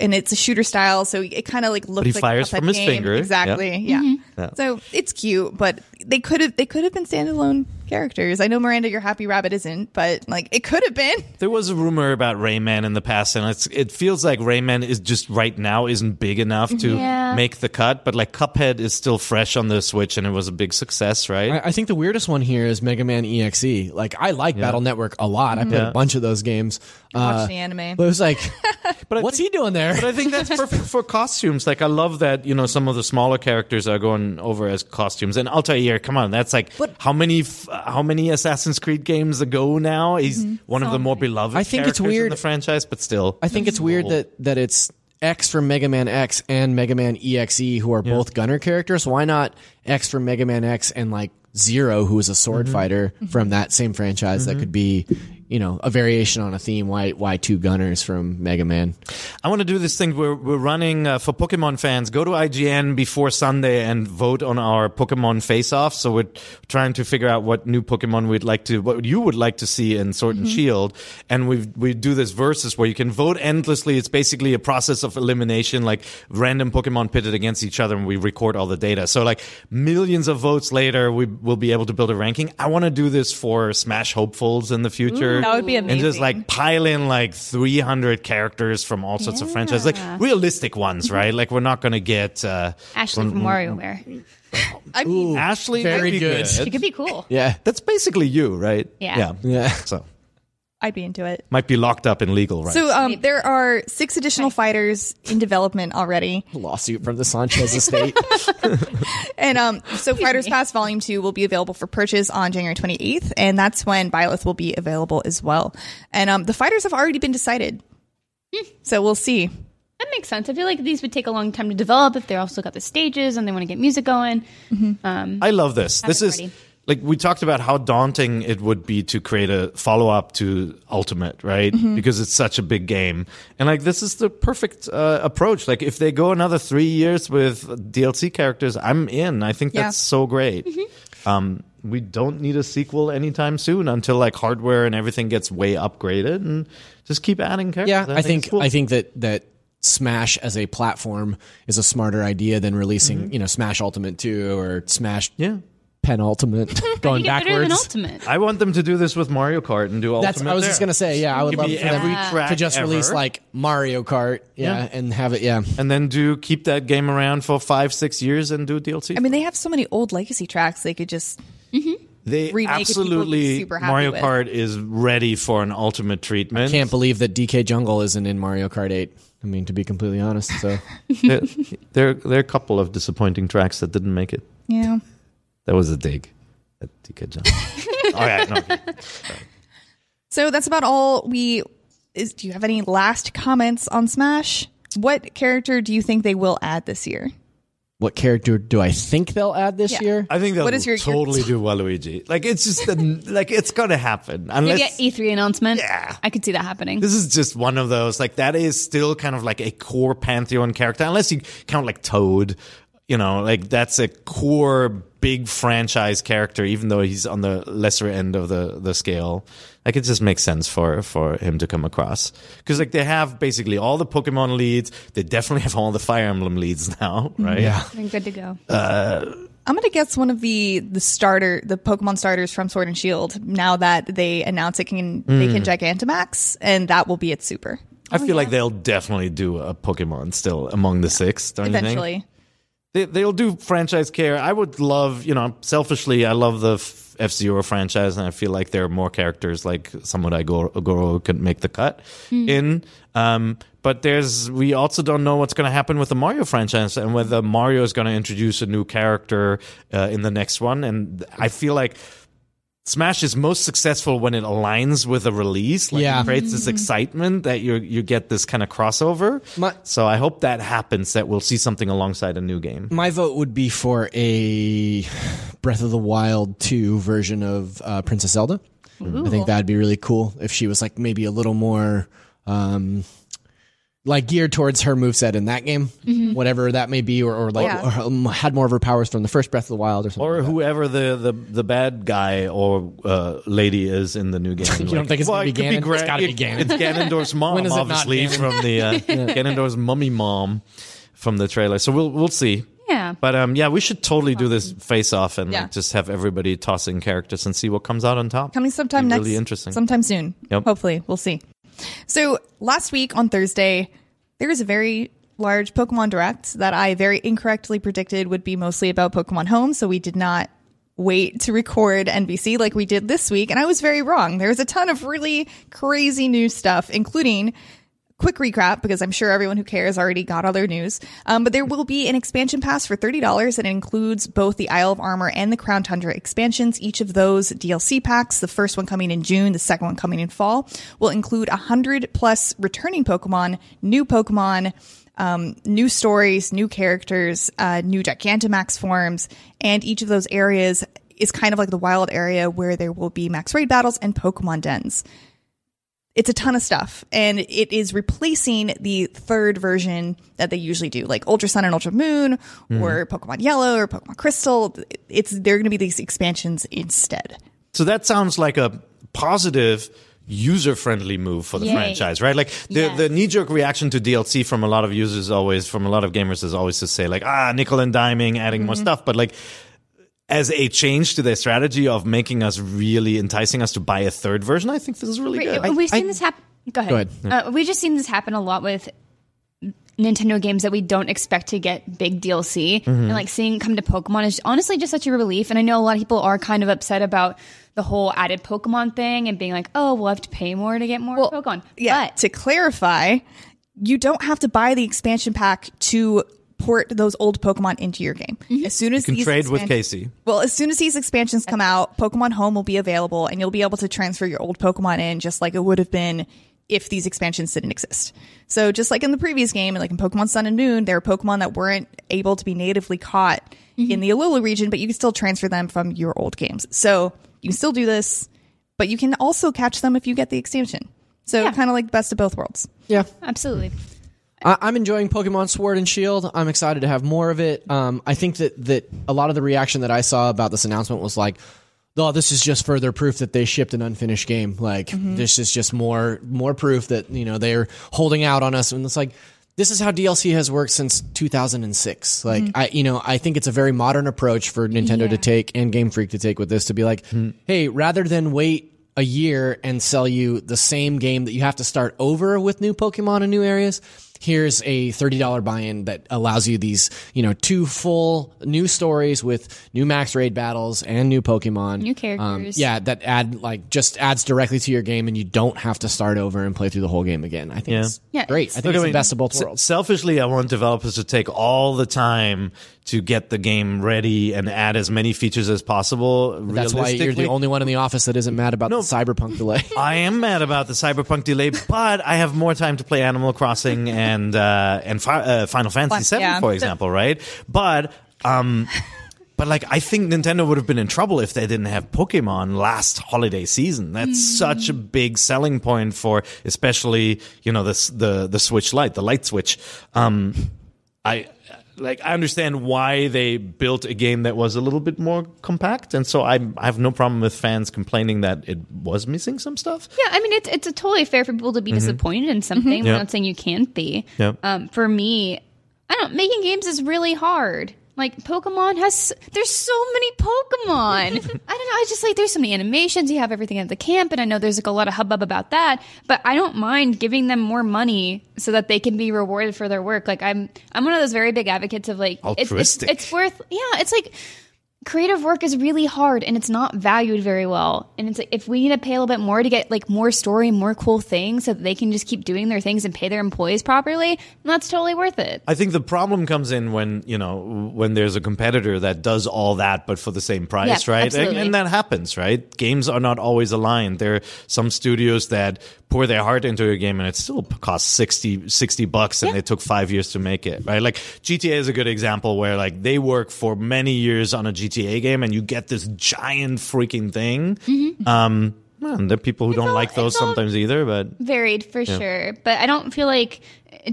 Speaker 1: and it's a shooter style, so it kind of like looks.
Speaker 3: he
Speaker 1: like a
Speaker 3: fires
Speaker 1: Cuphead
Speaker 3: from his
Speaker 1: game.
Speaker 3: finger.
Speaker 1: Exactly. Yeah.
Speaker 3: Yeah.
Speaker 1: So it's cute, but they could have they could have been standalone characters. I know Miranda, your happy rabbit isn't, but like it could have been.
Speaker 3: There was a rumor about Rayman in the past, and it's, it feels like Rayman is just right now isn't big enough to
Speaker 2: Yeah.
Speaker 3: make the cut. But like Cuphead is still fresh on the Switch, and it was a big success, right?
Speaker 4: I, I think the weirdest one here is Mega Man EXE. Like I like Battle Network a lot. I played
Speaker 3: Yeah.
Speaker 4: a bunch of those games.
Speaker 1: Watch
Speaker 4: Uh,
Speaker 1: the anime.
Speaker 4: but it was like,
Speaker 3: But
Speaker 4: what's
Speaker 3: think-
Speaker 4: he doing there?
Speaker 3: But I think that's perfect for costumes. Like I love that you know some of the smaller characters are going over as costumes. And Altair, here. come on, that's like but, how many f- how many Assassin's Creed games ago now? He's mm-hmm. one of the more beloved.
Speaker 4: I think it's
Speaker 3: characters in
Speaker 4: weird-
Speaker 3: the franchise, but still,
Speaker 4: I think it's weird that that it's X from Mega Man X and Mega Man EXE who are both gunner characters. Why not X from Mega Man X and like Zero, who is a sword mm-hmm. fighter from that same franchise that mm-hmm. could be, you know, a variation on a theme. Why why two gunners from Mega Man?
Speaker 3: I want to do this thing. We're we're running uh, for Pokemon fans. Go to IGN before Sunday and vote on our Pokemon Face Off. So we're trying to figure out what new Pokemon we'd like to, what you would like to see in Sword and Shield. And we we do this versus where you can vote endlessly. It's basically a process of elimination, like random Pokemon pitted against each other, and we record all the data. So like millions of votes later, we will be able to build a ranking. I want to do this for Smash hopefuls in the future.
Speaker 1: That would be amazing.
Speaker 3: And just like pile in like 300 characters from all sorts of franchises, like realistic ones, right? Like we're not going to get uh,
Speaker 2: Ashley from WarioWare.
Speaker 1: I mean,
Speaker 3: Ashley.
Speaker 4: very
Speaker 3: might be
Speaker 4: good.
Speaker 2: She could be cool.
Speaker 4: Yeah.
Speaker 3: That's basically you, right?
Speaker 2: Yeah.
Speaker 3: Yeah.
Speaker 4: Yeah.
Speaker 3: So
Speaker 1: I'd be into it.
Speaker 3: might be locked up in legal rights.
Speaker 1: So um, there are six additional fighters in development already,
Speaker 4: Lawsuit from the Sanchez estate.
Speaker 1: and um, so Fighters Pass Volume Two will be available for purchase on January 28th, and that's when Byleth will be available as well. And um, the fighters have already been decided, so we'll see.
Speaker 2: That makes sense. I feel like these would take a long time to develop if they also got the stages and they want to get music going. Um,
Speaker 3: I love this. This is...
Speaker 2: ready.
Speaker 3: Like we talked about how daunting it would be to create a follow up to Ultimate, right?
Speaker 1: Mm-hmm.
Speaker 3: Because it's such a big game, and like this is the perfect uh, approach. Like if they go another three years with DLC characters, I'm in. I think
Speaker 1: Yeah.
Speaker 3: that's so great. um, we don't need a sequel anytime soon until like hardware and everything gets way upgraded, and just keep adding characters.
Speaker 4: Yeah, I think
Speaker 3: it's cool.
Speaker 4: I think that that Smash as a platform is a smarter idea than releasing you know Smash Ultimate Two or Smash
Speaker 3: yeah.
Speaker 4: Penultimate going
Speaker 2: You get better than
Speaker 4: backwards.
Speaker 2: Ultimate.
Speaker 3: I want them to do this with Mario Kart and do
Speaker 4: That's
Speaker 3: ultimate.
Speaker 4: I was
Speaker 3: there.
Speaker 4: just gonna say. Yeah, I would
Speaker 3: Give
Speaker 4: love
Speaker 3: me
Speaker 4: for them
Speaker 3: every track
Speaker 4: to just
Speaker 3: ever.
Speaker 4: release like Mario Kart. Yeah,
Speaker 3: Yeah.
Speaker 4: and have it. Yeah,
Speaker 3: and then do keep that game around for five, six years and do DLC.
Speaker 1: I mean, they have so many old legacy tracks they could just. Mm-hmm.
Speaker 3: they
Speaker 1: remake it, people would be
Speaker 3: absolutely
Speaker 1: super happy
Speaker 3: Mario
Speaker 1: with.
Speaker 3: Kart is ready for an ultimate treatment.
Speaker 4: can't believe that DK Jungle isn't in Mario Kart Eight. I mean, to be completely honest. So
Speaker 3: there, there, there are a couple of disappointing tracks that didn't make it.
Speaker 1: Yeah.
Speaker 3: That was a dig at DK John. All right, no, okay.
Speaker 1: So that's about all we. Is, do you have any last comments on Smash? What character do you think they will add this year?
Speaker 4: what character do I think they'll add this
Speaker 1: Yeah.
Speaker 4: year?
Speaker 3: I think they'll
Speaker 1: What is your-
Speaker 3: totally do Waluigi. Like it's just the, like it's gonna happen
Speaker 2: You
Speaker 3: unless
Speaker 2: get E3 announcement.
Speaker 3: Yeah.
Speaker 2: I could see that happening.
Speaker 3: This is just one of those. Like that is still kind of like a core pantheon character, unless you count like Toad. You know, like that's a core big franchise character, even though he's on the lesser end of the the scale. Like it just makes sense for for him to come across because like they have basically all the Pokemon leads. They definitely have all the Fire Emblem leads now, right?
Speaker 4: Yeah.
Speaker 2: I'm good to go.
Speaker 1: Uh, I'm gonna guess one of the the starter the Pokemon starters from Sword and Shield. Now that they announce it can they can Gigantamax, and that will be its super
Speaker 3: I feel like they'll definitely do a Pokemon still among the six. Don't you think?
Speaker 1: eventually.
Speaker 3: They, they'll do franchise care. I would love, you know, selfishly, I love the F Zero franchise, and I feel like there are more characters like Samurai Goro, could make the cut in. Um, but there's, we also don't know what's going to happen with the Mario franchise and whether Mario is going to introduce a new character uh, in the next one. And I feel like. Smash is most successful when it aligns with a release. Like
Speaker 4: Yeah.
Speaker 3: it creates this excitement that you you get this kind of crossover.
Speaker 4: My-
Speaker 3: so I hope that happens. That we'll see something alongside a new game.
Speaker 4: My vote would be for a Breath of the Wild 2 version of uh, Princess Zelda. I think that'd be really cool if she was like maybe a little more um, like geared towards her moveset in that game, whatever that may be, or, or like
Speaker 1: Yeah.
Speaker 4: or, um, had more of her powers from the first Breath of the Wild or something.
Speaker 3: or
Speaker 4: like that.
Speaker 3: whoever the, the, the bad guy or uh, lady is in the new game.
Speaker 4: You don't think it's gonna be
Speaker 3: it could
Speaker 4: Ganon? It's
Speaker 3: Gra-
Speaker 4: gotta be
Speaker 3: it-
Speaker 4: Ganon.
Speaker 3: It's Ganondorf's mom,
Speaker 4: When is it not
Speaker 3: obviously
Speaker 4: Ganon?
Speaker 3: from the uh, Ganondorf's mummy mom from the trailer. So we'll we'll see.
Speaker 2: Yeah.
Speaker 3: But um, yeah, we should totally do this face off and
Speaker 1: Yeah.
Speaker 3: like, just have everybody tossing characters and see what comes out on top.
Speaker 1: coming sometime
Speaker 3: Be
Speaker 1: next
Speaker 3: Really interesting.
Speaker 1: sometime soon
Speaker 3: Yep.
Speaker 1: hopefully we'll see so last week on thursday there was a very large pokemon direct that i very incorrectly predicted would be mostly about pokemon home. So we did not wait to record nvc like we did this week. And i was very wrong. There was a ton of really crazy new stuff including quick recap because I'm sure everyone who cares already got all their news. Um, but there will be an expansion pass for $30 and it includes both the Isle of Armor and the Crown Tundra expansions. Each of those DLC packs, the first one coming in June, the second one coming in fall, will include 100 plus returning Pokemon, new Pokemon, um, new stories, new characters, uh, new Gigantamax forms, and each of those areas is kind of like the wild area where there will be max raid battles and Pokemon dens it's a ton of stuff and it is replacing the third version that they usually do like ultra sun and ultra moon or pokemon yellow or pokemon crystal it's they're going to be these expansions instead
Speaker 3: So that sounds like a positive user friendly move for the
Speaker 2: Yay.
Speaker 3: franchise, right? Like the,
Speaker 2: Yes.
Speaker 3: the knee jerk reaction to DLC from a lot of users always, from a lot of gamers is always to say like, ah, nickel and diming, adding more stuff. But like, as a change to their strategy of making us really enticing us to buy a third version, I think this is really good.
Speaker 2: We've seen
Speaker 4: I-
Speaker 2: this happen. Go ahead.
Speaker 4: Go ahead.
Speaker 2: Uh, we've just seen this happen a lot with Nintendo games that we don't expect to get big DLC, and like seeing come to Pokemon is honestly just such a relief. And I know a lot of people are kind of upset about the whole added Pokemon thing and being like, "Oh, we'll have to pay more to get more Pokemon."
Speaker 1: yeah
Speaker 2: but
Speaker 1: to clarify you don't have to buy the expansion pack to port those old pokemon into your game mm-hmm. as soon as
Speaker 3: you can
Speaker 1: these
Speaker 3: trade with Casey.
Speaker 1: Well, as soon as these expansions come out, Pokemon Home will be available and you'll be able to transfer your old Pokemon in just like it would have been if these expansions didn't exist. So just like in the previous game, and like in Pokemon Sun and Moon, there are Pokemon that weren't able to be natively caught mm-hmm. in the Alola region, but you can still transfer them from your old games. So you can still do this, but you can also catch them if you get the expansion. So
Speaker 2: Yeah.
Speaker 1: kind of like best of both worlds.
Speaker 4: yeah.
Speaker 2: absolutely.
Speaker 4: I, I'm enjoying Pokemon Sword and Shield. I'm excited to have more of it. Um, I think that that a lot of the reaction that I saw about this announcement was like, "Oh, this is just further proof that they shipped an unfinished game. Like mm-hmm. this is just more more proof that you know they're holding out on us." And it's like. This is how DLC has worked since 2006. Like mm-hmm. I, you know, I think it's a very modern approach for Nintendo to take and Game Freak to take with this to be like, hmm. hey, rather than wait a year and sell you the same game that you have to start over with new Pokemon in new areas. Here's a $30 buy-in that allows you these, you know, two full new stories with new max raid battles and new Pokemon.
Speaker 2: New characters.
Speaker 4: Um, yeah, that add like just adds directly to your game and you don't have to start over and play through the whole game again. I think
Speaker 3: Yeah.
Speaker 4: it's
Speaker 2: Yeah,
Speaker 4: great.
Speaker 2: it's-
Speaker 4: I think
Speaker 3: Look,
Speaker 4: it's
Speaker 3: I
Speaker 4: the best of both worlds.
Speaker 3: Selfishly, I want developers to take all the time to get the game ready and add as many features as possible.
Speaker 4: That's why you're the only one in the office that isn't mad about the cyberpunk delay.
Speaker 3: I am mad about the Cyberpunk delay, but I have more time to play Animal Crossing and uh, and fi- uh, Final Fantasy VII,
Speaker 1: yeah.
Speaker 3: for example, right? But um, but like I think Nintendo would have been in trouble if they didn't have Pokemon last holiday season. That's such a big selling point for, especially you know the the the Switch Lite, the Light Switch. Um, I like I understand why they built a game that was a little bit more compact, and so I, I have no problem with fans complaining that it was missing some stuff.
Speaker 2: Yeah, I mean it's it's a totally fair for people to be disappointed in something.
Speaker 3: Mm-hmm. Yeah.
Speaker 2: I'm not saying you can't be.
Speaker 3: Yeah.
Speaker 2: Um, for me, I don't making games is really hard. Like Pokemon has, there's so many Pokemon. I don't know. I just like there's so many animations. You have everything at the camp, and I know there's like a lot of hubbub about that. But I don't mind giving them more money so that they can be rewarded for their work. Like I'm, I'm one of those very big advocates of like it's- it's,
Speaker 3: Altruistic.
Speaker 2: it's worth. Yeah, it's like creative work is really hard and it's not valued very well. And it's like if we need to pay a little bit more to get like more story, more cool things so that they can just keep doing their things and pay their employees properly, that's totally worth it.
Speaker 3: I think the problem comes in when you know when there's a competitor that does all that but for the same price,
Speaker 2: Yeah,
Speaker 3: right? And, and that happens, right? Games are not always aligned. There are some studios that pour their heart into a game and it still costs 60, 60 bucks and
Speaker 2: Yeah.
Speaker 3: it took five years to make it, right? Like GTA is a good example where like they work for many years on a GTA game and you get this giant freaking thing. Um, well, there are people who don't
Speaker 2: all-
Speaker 3: like those
Speaker 2: Mm-hmm. it's all-
Speaker 3: sometimes either, but
Speaker 2: Varied for sure. But I don't feel like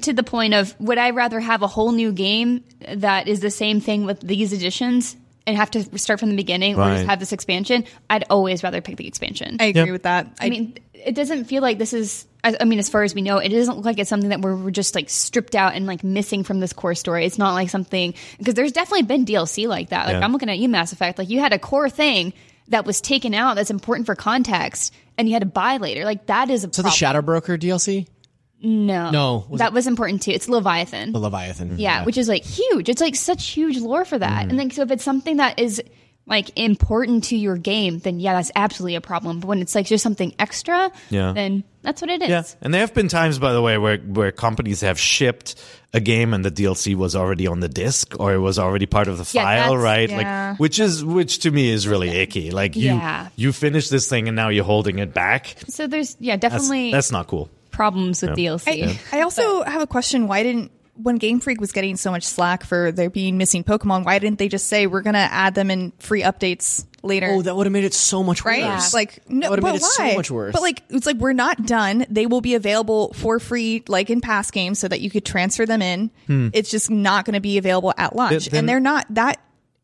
Speaker 2: to the point of would I rather have a whole new game that is the same thing with these additions and have to start from the beginning or just have this expansion? I'd always rather pick the expansion.
Speaker 1: I agree with that.
Speaker 2: I mean, it doesn't feel like this is. I I mean, as far as we know, it doesn't look like it's something that we're, we're just like stripped out and like missing from this core story. It's not like something because there's definitely been DLC like that. Like
Speaker 3: Yeah.
Speaker 2: I'm looking at you, Mass Effect. Like you had a core thing that was taken out that's important for context, and you had to buy later. Like that is a
Speaker 4: So the. Shadow Broker DLC,
Speaker 2: no,
Speaker 4: No, was
Speaker 2: that was important too. It's Leviathan.
Speaker 4: the Leviathan.
Speaker 2: Yeah, which is like huge. It's like such huge lore for that.
Speaker 3: Mm-hmm.
Speaker 2: And then so if it's something that is like important to your game, then yeah, that's absolutely a problem. But when it's like just something extra,
Speaker 3: Yeah.
Speaker 2: then that's what it is.
Speaker 3: Yeah, and there have been times, by the way, where where companies have shipped a game and the DLC was already on the disc or it was already part of the file,
Speaker 2: that's-
Speaker 3: right?
Speaker 1: yeah.
Speaker 3: Like, which is which to me is really icky. Like you
Speaker 2: Yeah.
Speaker 3: you finish this thing and now you're holding it back.
Speaker 2: So there's yeah,
Speaker 3: That's,
Speaker 2: definitely
Speaker 3: that's not cool.
Speaker 2: problems with DLC.
Speaker 1: I, I also have a question. Why didn't when Game Freak was getting so much slack for there being missing Pokemon, why didn't they just say we're gonna add them in free updates later?
Speaker 4: Oh, that would have made it so much
Speaker 1: right?
Speaker 4: worse.
Speaker 1: Like no,
Speaker 4: That
Speaker 1: but
Speaker 4: made it so
Speaker 1: why?
Speaker 4: much worse.
Speaker 1: But like it's like we're not done. They will be available for free, like in past games, so that you could transfer them in. Hmm. It's just not going to be available at launch,
Speaker 3: Th- then-
Speaker 1: and they're not that.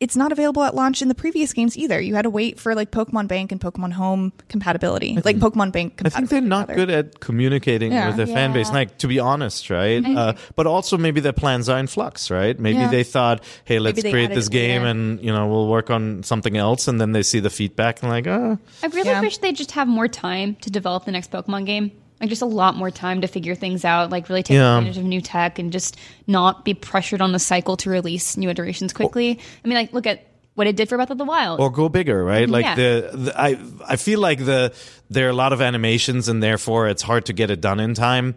Speaker 1: It's not available at launch in the previous games either. You had to wait for like Pokemon Bank and Pokemon Home compatibility, like Pokemon Bank.
Speaker 3: I think they're not
Speaker 1: rather.
Speaker 3: good at communicating
Speaker 1: Yeah.
Speaker 3: with their fan base. Like to be honest, right? Uh, but also maybe their plans are in flux, right? Maybe
Speaker 1: Yeah.
Speaker 3: they thought, "Hey, let's create this game,
Speaker 1: later.
Speaker 3: and you know, we'll work on something else." And then they see the feedback and like, "Ah,
Speaker 2: I really
Speaker 1: Yeah.
Speaker 2: wish they'd just have more time to develop the next Pokemon game. Like just a lot more time to figure things out, like really take
Speaker 3: Yeah.
Speaker 2: advantage of new tech and just not be pressured on the cycle to release new iterations quickly. I mean, like look at what it did for Breath of the Wild.
Speaker 3: or go bigger, right? Mm-hmm. Like
Speaker 2: Yeah.
Speaker 3: the, the I I feel like the there are a lot of animations and therefore it's hard to get it done in time.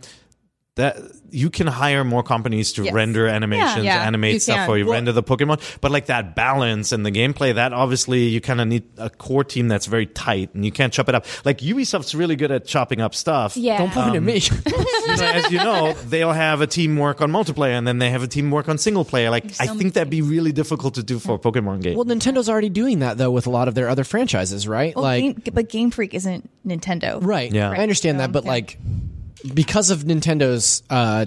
Speaker 3: That you can hire more companies to
Speaker 1: Yes.
Speaker 3: render animations,
Speaker 1: Yeah,
Speaker 3: animate
Speaker 1: you
Speaker 3: stuff
Speaker 1: can.
Speaker 3: for you,
Speaker 1: Well-
Speaker 3: render the Pokemon. But like that balance and the gameplay, that obviously you kind of need a core team that's very tight and you can't chop it up. Like Ubisoft's really good at chopping up stuff.
Speaker 2: yeah,
Speaker 4: Don't point at me.
Speaker 3: Um, you know, as you know, they'll have a team work on multiplayer and then they have a team work on single player. Like I think that'd be really difficult to do for a Pokemon game.
Speaker 4: well, Nintendo's already doing that though with a lot of their other franchises, right?
Speaker 1: Well,
Speaker 4: like,
Speaker 1: Game, but Game Freak isn't Nintendo,
Speaker 4: right?
Speaker 3: Yeah.
Speaker 4: I understand that, but
Speaker 1: Okay.
Speaker 4: like because of Nintendo's uh,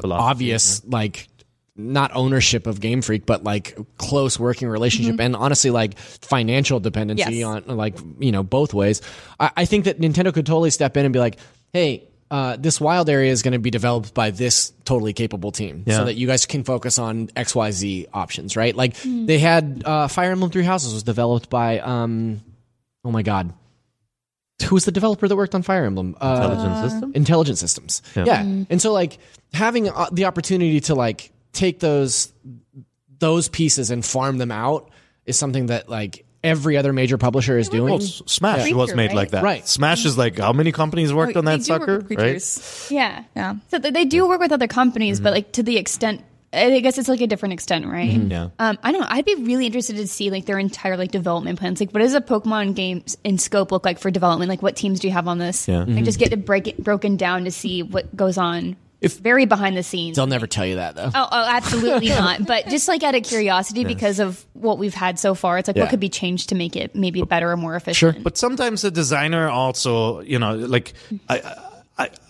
Speaker 3: Philosophy,
Speaker 4: obvious like not ownership of Game Freak, but like close working relationship and honestly like financial dependency
Speaker 1: Yes.
Speaker 4: on like you know both ways. I, I think that Nintendo could totally step in and be like, hey. Uh, this wild area is going to be developed by this totally capable team,
Speaker 3: Yeah.
Speaker 4: so that you guys can focus on X, Y, Z options, right? Like they had uh, Fire Emblem Three Houses was developed by, um, oh my god, who was the developer that worked on Fire Emblem? Uh,
Speaker 3: Intelligent system.
Speaker 4: intelligent systems. Yeah. And so like having uh, the opportunity to like take those those pieces and farm them out is something that like every other major publisher is doing.
Speaker 3: Well, Smash
Speaker 1: Creature,
Speaker 3: was made
Speaker 1: right?
Speaker 3: like that.
Speaker 4: Right.
Speaker 3: Smash is like how many companies worked on
Speaker 1: They
Speaker 3: that
Speaker 1: do work
Speaker 3: sucker,
Speaker 1: with
Speaker 3: right?
Speaker 2: Yeah.
Speaker 1: Yeah.
Speaker 2: So they do work with other companies, but like to the extent, I guess it's like a different extent, right?
Speaker 3: Yeah.
Speaker 2: Um, I don't know. I'd be really interested to see like their entire like development plans. Like, what does a Pokemon game in scope look like for development? Like, what teams do you have on this?
Speaker 3: Yeah.
Speaker 2: Like, just get it break it broken down to see what goes on. If very behind the scenes.
Speaker 4: They'll never tell you that though.
Speaker 2: Oh, oh, absolutely not. But just like out of curiosity, because of what we've had so far, it's like
Speaker 3: Yeah.
Speaker 2: what could be changed to make it maybe better or more efficient. Sure.
Speaker 3: But sometimes the designer also, you know, like I, I,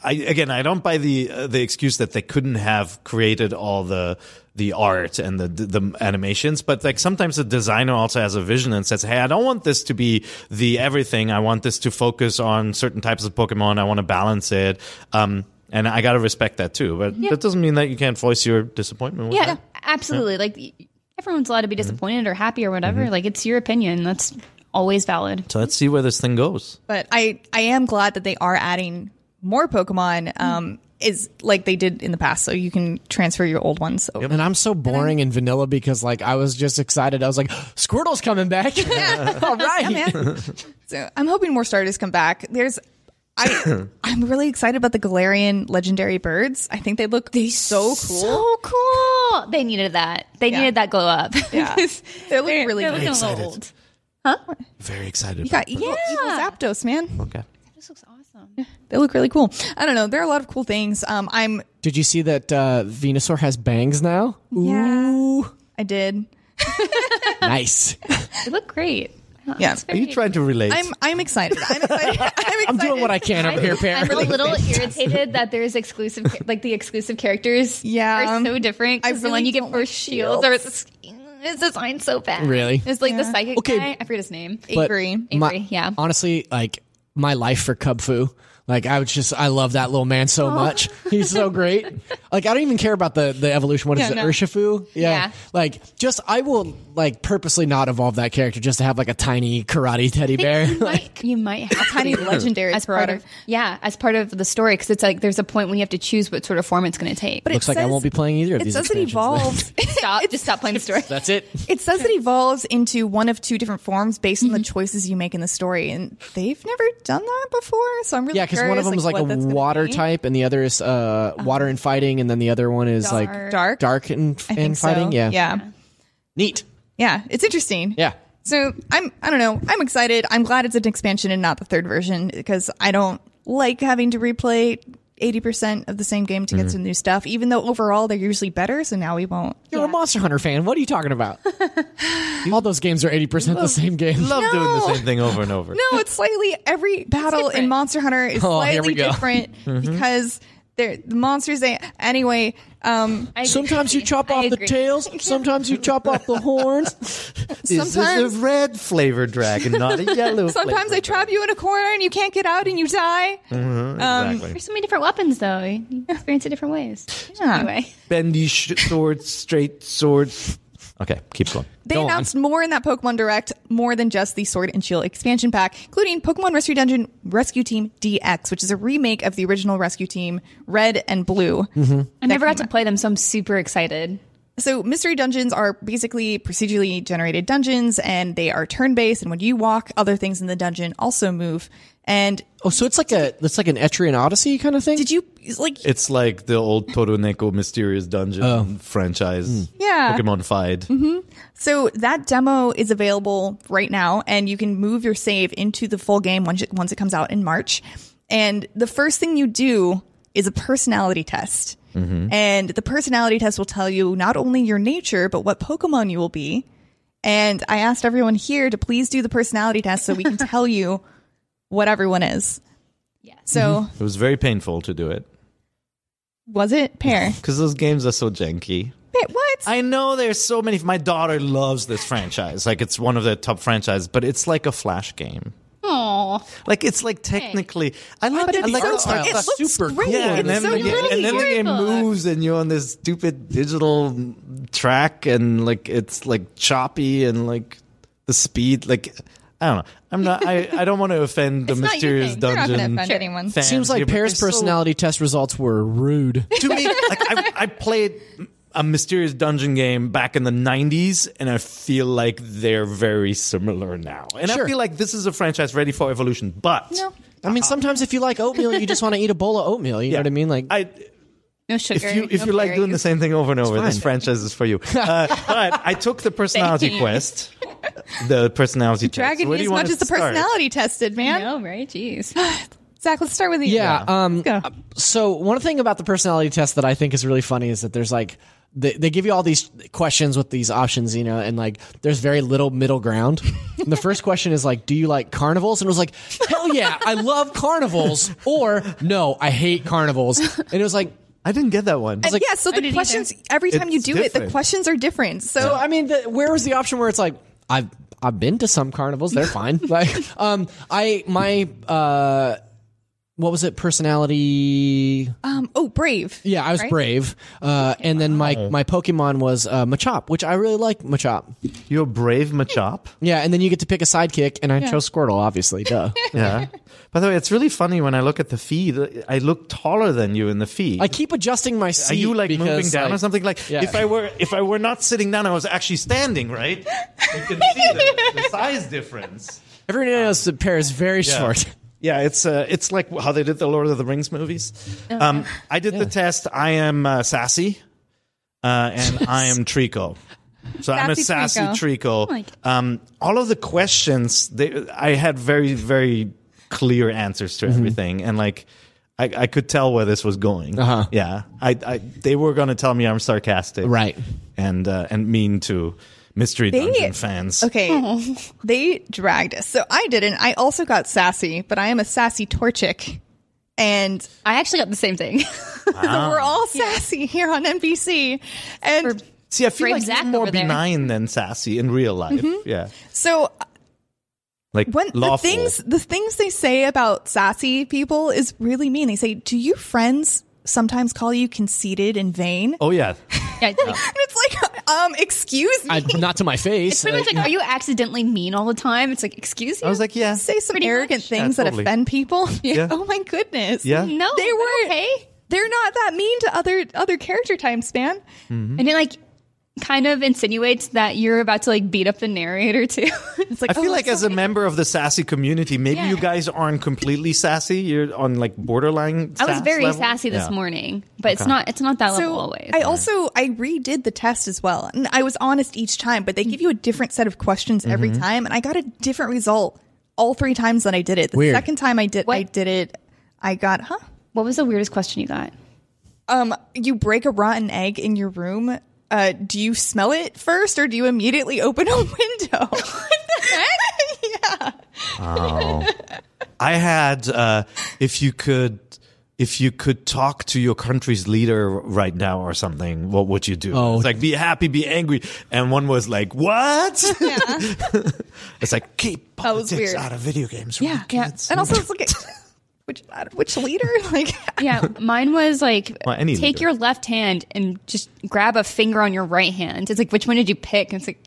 Speaker 3: I again, I don't buy the uh, the excuse that they couldn't have created all the the art and the, the the animations, but like sometimes the designer also has a vision and says, "Hey, I don't want this to be the everything. I want this to focus on certain types of Pokemon. I want to balance it." Um, and I got to respect that too. But that doesn't mean that you can't voice your disappointment. With
Speaker 2: Yeah,
Speaker 3: that.
Speaker 2: absolutely. Like everyone's allowed to
Speaker 3: Mm-hmm.
Speaker 2: be disappointed or happy or whatever. Like it's your opinion. That's always valid.
Speaker 3: So let's see where this thing goes.
Speaker 1: But I, I am glad that they are adding more Pokemon. Um, is like they did in the past, so you can transfer your old ones. Over.
Speaker 4: And I'm so boring in vanilla because like I was just excited. I was like, Squirtle's coming back. All right.
Speaker 1: Yeah, man. so I'm hoping more starters come back. There's, I, I'm really excited about the Galarian legendary birds. I think they look they so cool.
Speaker 2: So cool. They needed that. They
Speaker 1: Yeah.
Speaker 2: needed that glow up.
Speaker 1: Yeah. They look
Speaker 2: they're,
Speaker 1: really
Speaker 2: they're
Speaker 1: good.
Speaker 2: looking a little
Speaker 3: Excited.
Speaker 2: old.
Speaker 3: Very excited.
Speaker 1: You got
Speaker 3: about
Speaker 1: evil, evil Zapdos, man.
Speaker 3: okay.
Speaker 2: This looks awesome.
Speaker 1: They look really cool. I don't know. There are a lot of cool things. Um, I'm
Speaker 4: Did you see that uh, Venusaur has bangs now?
Speaker 1: yeah. I did.
Speaker 4: Nice.
Speaker 2: They look great.
Speaker 1: Yeah.
Speaker 3: Are you trying to relate?
Speaker 1: I'm I'm excited. I'm excited. I'm, excited.
Speaker 4: I'm doing what I can over here, Peer.
Speaker 2: I'm a little irritated that there's exclusive, like the exclusive characters
Speaker 1: Yeah.
Speaker 2: are so different.
Speaker 1: I
Speaker 2: Because the
Speaker 1: really
Speaker 2: one you get
Speaker 1: don't
Speaker 2: for
Speaker 1: like
Speaker 2: shields or it's, it's designed so bad.
Speaker 4: Really?
Speaker 2: It's like the psychic
Speaker 4: Okay.
Speaker 2: guy. I forget his name.
Speaker 4: But
Speaker 1: Avery.
Speaker 4: my-
Speaker 2: Avery, yeah.
Speaker 4: Honestly, like my life for Kubfu. Like I was just, I love that little man so much. He's so great. Like I don't even care about the the evolution. What is
Speaker 1: Yeah,
Speaker 4: it,
Speaker 1: no.
Speaker 4: Urshifu? Yeah.
Speaker 2: Yeah.
Speaker 4: Like just, I will like purposely not evolve that character just to have like a tiny karate teddy bear.
Speaker 2: You might, you might have
Speaker 1: Tiny legendary
Speaker 2: as part of yeah, as part of the story because it's like there's a point when you have to choose what sort of form it's going to take.
Speaker 1: But
Speaker 4: Looks
Speaker 1: it looks
Speaker 4: like I won't be playing either of
Speaker 1: It
Speaker 4: these.
Speaker 1: says it
Speaker 4: expansions.
Speaker 1: evolves.
Speaker 2: stop, just stop playing the story.
Speaker 4: That's it.
Speaker 1: It says it evolves into one of two different forms based
Speaker 2: Mm-hmm.
Speaker 1: on the choices you make in the story, and they've never done that before. So I'm really
Speaker 4: Yeah, because one of
Speaker 1: curious,
Speaker 4: them is like,
Speaker 1: what
Speaker 4: a water
Speaker 1: be.
Speaker 4: type, and the other is uh, water and fighting, and then the other one is like
Speaker 1: dark.
Speaker 4: dark and, and fighting.
Speaker 1: so.
Speaker 4: Yeah.
Speaker 1: yeah,
Speaker 4: Neat.
Speaker 1: yeah. It's interesting.
Speaker 4: Yeah.
Speaker 1: So I'm I don't know. I'm excited. I'm glad it's an expansion and not the third version because I don't like having to replay 80% of the same game to
Speaker 4: Mm-hmm.
Speaker 1: get some new stuff, even though overall they're usually better. So now we won't.
Speaker 4: You're a Monster Hunter fan. What are you talking about? All those games are 80% the same game.
Speaker 3: Love doing the same thing over and over.
Speaker 1: No, it's slightly every battle in. Monster Hunter is
Speaker 4: Oh,
Speaker 1: slightly different
Speaker 3: Mm-hmm.
Speaker 1: because they're the monsters they anyway, um
Speaker 2: I agree.
Speaker 4: Sometimes you chop
Speaker 2: I
Speaker 4: off the tails. Sometimes you chop off the horns.
Speaker 3: This is
Speaker 1: Sometimes-
Speaker 3: a red flavored dragon, not a yellow.
Speaker 1: sometimes they
Speaker 3: flavored
Speaker 1: trap you in a corner and you can't get out and you die.
Speaker 3: dragon.
Speaker 1: um,
Speaker 3: Exactly.
Speaker 2: There's so many different weapons though. You experience it different ways.
Speaker 1: Yeah.
Speaker 2: Anyway,
Speaker 3: Bendy sh- swords, straight swords. Okay, keep going.
Speaker 1: They
Speaker 4: Go on.
Speaker 1: announced more in that Pokemon Direct, more than just the Sword and Shield expansion pack, including Pokemon Rescue Dungeon Rescue Team DX, which is a remake of the original Rescue Team Red and Blue. Mm-hmm.
Speaker 2: I never got to play them, so I'm super excited.
Speaker 1: So mystery dungeons are basically procedurally generated dungeons and they are turn-based and when you walk, other things in the dungeon also move. And
Speaker 4: Oh, so it's like a it's like an Etrian Odyssey kind of thing.
Speaker 1: did you like
Speaker 3: It's like the old Torneko Mysterious Dungeon oh. franchise. Hmm.
Speaker 1: Yeah.
Speaker 3: Pokemon Fied. Mm-hmm.
Speaker 1: So that demo is available right now, and you can move your save into the full game once it, once it comes out in March. And the first thing you do is a personality test. Mm-hmm. And the personality test will tell you not only your nature, but what Pokemon you will be. And I asked everyone here to please do the personality test so we can tell you what everyone is.
Speaker 2: Yeah.
Speaker 1: So mm-hmm.
Speaker 3: It was very painful to do it.
Speaker 1: Was it Peer?
Speaker 3: because those games are so janky.
Speaker 1: Peer what?
Speaker 3: I know there's so many. My daughter loves this franchise. Like it's one of the top franchises, but it's like a flash game.
Speaker 2: Aw.
Speaker 3: Like it's like technically, I like oh,
Speaker 1: But
Speaker 3: I
Speaker 1: it's
Speaker 3: like
Speaker 1: so-
Speaker 3: art style.
Speaker 1: it looks
Speaker 4: super
Speaker 1: great.
Speaker 4: cool.
Speaker 3: Yeah, and
Speaker 1: It's
Speaker 3: then,
Speaker 1: so
Speaker 3: the game, and then the game moves, and you're on this stupid digital track, and like it's like choppy, and like the speed, like I don't know. I'm not. I, I don't want to offend the
Speaker 2: It's not your
Speaker 3: mysterious
Speaker 2: thing.
Speaker 1: You're not
Speaker 3: dungeon.
Speaker 1: going to offend anyone.
Speaker 3: fans
Speaker 4: Seems like
Speaker 3: here, but
Speaker 4: Peer's
Speaker 3: they're so-
Speaker 4: personality test results were rude.
Speaker 3: to me, like I, I played a mysterious dungeon game back in the 90s and i feel like they're very similar now and
Speaker 4: Sure.
Speaker 3: i feel like this is a franchise ready for evolution but
Speaker 1: No.
Speaker 4: I mean, sometimes if you like oatmeal, you just want to eat a bowl of oatmeal. You know what I mean? Like,
Speaker 3: I,
Speaker 2: No sugar.
Speaker 3: if you if
Speaker 2: no
Speaker 3: you like
Speaker 2: berries.
Speaker 3: doing the same thing over and over, this franchise is for you. Uh, but I took the personality
Speaker 2: Thank you.
Speaker 3: quest, the personality test.
Speaker 1: Dragging
Speaker 3: Where
Speaker 1: me as
Speaker 3: you
Speaker 1: much as the
Speaker 3: start?
Speaker 1: personality tested, man.
Speaker 2: No, right? Jeez.
Speaker 1: Zach, let's start with you.
Speaker 4: yeah. Um, so one thing about the personality test that I think is really funny is that there's like they, they give you all these questions with these options, you know, and like there's very little middle ground. and the first question is like, do you like carnivals? And it was like, hell yeah, I love carnivals, or no, I hate carnivals. And it was like,
Speaker 3: I didn't get that one.
Speaker 1: And yeah, so the
Speaker 2: didn't
Speaker 1: questions every time you
Speaker 3: It's
Speaker 1: do it, the questions are different. So
Speaker 4: So I mean, the, where was the option where it's like I've I've been to some carnivals, they're fine. like, um, I my uh, what was it? Personality.
Speaker 1: um oh brave.
Speaker 4: Yeah, I was
Speaker 1: Right?
Speaker 4: brave. Uh, and then my my Pokemon was uh, Machop, which I really like Machop.
Speaker 3: You're a brave Machop.
Speaker 4: Yeah, and then you get to pick a sidekick, and I chose Squirtle, obviously. Duh.
Speaker 3: Yeah. By the way, it's really funny when I look at the feed. I look taller than you in the feed.
Speaker 4: I keep adjusting my seat.
Speaker 3: Are you like
Speaker 4: because,
Speaker 3: moving down
Speaker 4: like,
Speaker 3: or something? Like
Speaker 4: Yeah.
Speaker 3: if I were if I were not sitting down, I was actually standing. Right? You can see the, the size difference.
Speaker 4: Everyone knows the pair is very short.
Speaker 3: Yeah, it's uh, it's like how they did the Lord of the Rings movies. Um, I did the test. I am uh, sassy, uh, and I am Treecko. So I'm a
Speaker 1: Sassy
Speaker 3: sassy Treecko.
Speaker 2: Like-
Speaker 3: Um, all of the questions, they, I had very very clear answers to everything, and like. I, I could tell where this was going.
Speaker 4: Uh-huh.
Speaker 3: Yeah, I, I they were going to tell me I'm sarcastic,
Speaker 4: Right.
Speaker 3: and uh, and mean to mystery
Speaker 1: They-
Speaker 3: dungeon fans.
Speaker 1: Okay. Oh. They dragged us. So I didn't. I also got sassy, but I am a sassy Torchic. And
Speaker 2: I actually got the same thing.
Speaker 1: so we're all sassy here on NVC. And
Speaker 3: See, I feel like
Speaker 2: Zach
Speaker 3: more
Speaker 2: over there.
Speaker 3: benign than sassy in real life. Mm-hmm. Yeah.
Speaker 1: so uh,
Speaker 3: like
Speaker 1: when the things the things they say about sassy people is really mean. They say, "Do you friends sometimes call you conceited and vain?"
Speaker 3: Oh yeah,
Speaker 2: yeah, it's like,
Speaker 1: And it's like, um, excuse me.
Speaker 4: I, not to my face.
Speaker 2: it's pretty much like, are you accidentally mean all the time? It's like, excuse you.
Speaker 3: I was like, yeah,
Speaker 1: say some
Speaker 2: Pretty
Speaker 1: arrogant
Speaker 2: much.
Speaker 1: things
Speaker 3: Yeah,
Speaker 1: that offend people.
Speaker 3: Yeah.
Speaker 1: Oh my goodness.
Speaker 3: yeah.
Speaker 2: no,
Speaker 1: They were
Speaker 2: okay.
Speaker 1: They're not that mean to other other character types, man.
Speaker 2: and it like kind of insinuates that you're about to like beat up the narrator too.
Speaker 1: It's like
Speaker 3: I feel
Speaker 1: oh,
Speaker 3: like as a member of the sassy community, maybe
Speaker 2: Yeah.
Speaker 3: you guys aren't completely sassy. You're on like borderline.
Speaker 2: I was very
Speaker 3: level.
Speaker 2: sassy this
Speaker 3: Yeah.
Speaker 2: morning, but it's not. It's not that level always.
Speaker 1: I also I redid the test as well, and I was honest each time. But they give you a different set of questions every
Speaker 3: Mm-hmm.
Speaker 1: time, and I got a different result all three times that I did it. The
Speaker 4: Weird.
Speaker 1: second time I did I did it, I got huh.
Speaker 2: what was the weirdest question you got?
Speaker 1: Um, you break a rotten egg in your room. Uh, do you smell it first, or do you immediately open a window? yeah.
Speaker 3: I had uh, if you could. If you could talk to your country's leader right now or something, what would you do?
Speaker 4: Oh.
Speaker 3: It's like be happy, be angry, and one was like, "What?" Yeah. it's like keep
Speaker 1: That
Speaker 3: politics
Speaker 1: weird.
Speaker 3: out of video games.
Speaker 1: Yeah,
Speaker 3: the
Speaker 1: yeah.
Speaker 3: kids."
Speaker 1: And also, it's like, which which leader? Like,
Speaker 2: Yeah, mine was like
Speaker 3: Well,
Speaker 2: take
Speaker 3: leader.
Speaker 2: your left hand and just grab a finger on your right hand. It's like which one did you pick? And it's like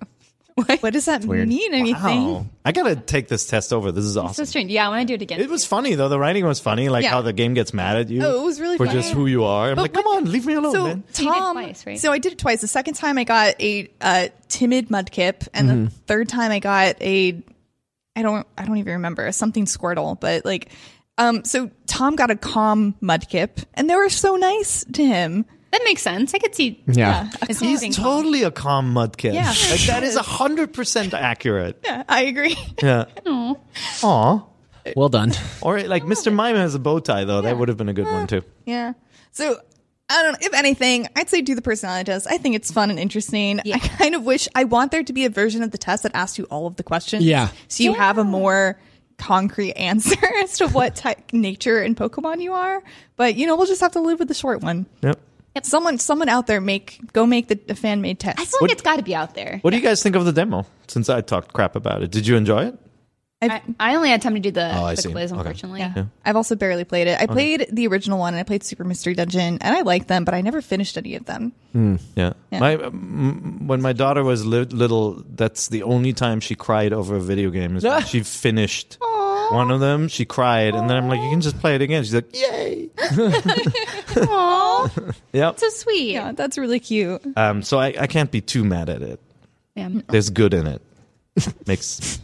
Speaker 2: what?
Speaker 1: what does that mean? Anything?
Speaker 3: Wow. I gotta take this test over. This is awesome.
Speaker 2: So strange. Yeah, I want to do it again.
Speaker 3: It was funny though. The writing was funny, like
Speaker 1: Yeah.
Speaker 3: how the game gets mad at you.
Speaker 1: Oh, it was really
Speaker 3: for
Speaker 1: funny.
Speaker 3: just who you are. I'm
Speaker 1: But
Speaker 3: like, come
Speaker 1: when-
Speaker 3: on, leave me alone,
Speaker 1: So
Speaker 3: man.
Speaker 2: So you did
Speaker 1: Tom,
Speaker 2: twice, right?
Speaker 1: so I did it twice. The second time I got a uh, timid mudkip, and the third time I got a I don't I don't even remember something Squirtle, but like um. So Tom got a calm mudkip, and they were so nice to him.
Speaker 2: that makes sense. I could see.
Speaker 4: Yeah.
Speaker 2: it's
Speaker 3: He's
Speaker 2: moving.
Speaker 3: totally a calm mudkip.
Speaker 1: Yeah.
Speaker 3: like, that is hundred percent accurate.
Speaker 1: Yeah, I agree.
Speaker 3: Yeah. Aw.
Speaker 4: Well done.
Speaker 3: Or like Mr. Mime has a bow tie though. That would have been a good one too.
Speaker 1: yeah. So. I don't know. If anything, I'd say do the personality test. I think it's fun and interesting. Yeah. I kind of wish I want there to be a version of the test that asks you all of the questions.
Speaker 4: Yeah.
Speaker 1: So you have a more concrete answer as to what type nature and Pokemon you are. But you know, we'll just have to live with the short one.
Speaker 3: Yep.
Speaker 1: Someone, someone out there, make go make the, the fan made test.
Speaker 2: I feel like it's got to be out there.
Speaker 3: What do you guys think of the demo? Since I talked crap about it, did you enjoy it?
Speaker 2: I, I only had time to do the,
Speaker 3: Oh, I
Speaker 2: the
Speaker 3: see.
Speaker 2: quiz,
Speaker 3: Okay.
Speaker 2: unfortunately.
Speaker 1: Yeah. I've also barely played it. I played the original one and I played Super Mystery Dungeon and I like them, but I never finished any of them.
Speaker 3: Yeah.
Speaker 1: Yeah.
Speaker 3: My um, when my daughter was li- little, that's the only time she cried over a video game. Is when she finished one of them. She cried, and then I'm like, "You can just play it again." She's like, "Yay!"
Speaker 2: Aww,
Speaker 3: Yep.
Speaker 2: so sweet.
Speaker 1: Yeah, that's really cute.
Speaker 3: Um, so I, I can't be too mad at it.
Speaker 2: Yeah.
Speaker 3: There's good in it. Makes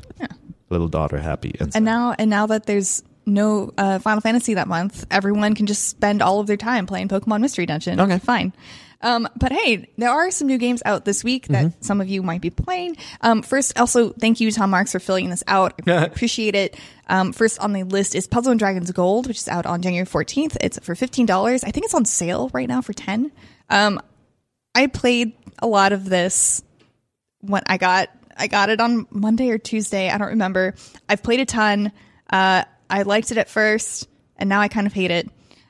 Speaker 3: little daughter happy. And,
Speaker 1: And now, and now that there's no uh, Final Fantasy that month, everyone can just spend all of their time playing Pokemon Mystery Dungeon.
Speaker 3: Okay.
Speaker 1: fine. Um, but hey, there are some new games out this week that some of you might be playing. Um, first, also thank you, Tom Marks, for filling this out. I appreciate it. Um, first on the list is Puzzle and Dragons Gold, which is out on January 14th. It's for $15. I think it's on sale right now for 10. Um, I played a lot of this when I got I got it on Monday or Tuesday. I don't remember. I've played a ton. Uh, I liked it at first, and now I kind of hate it.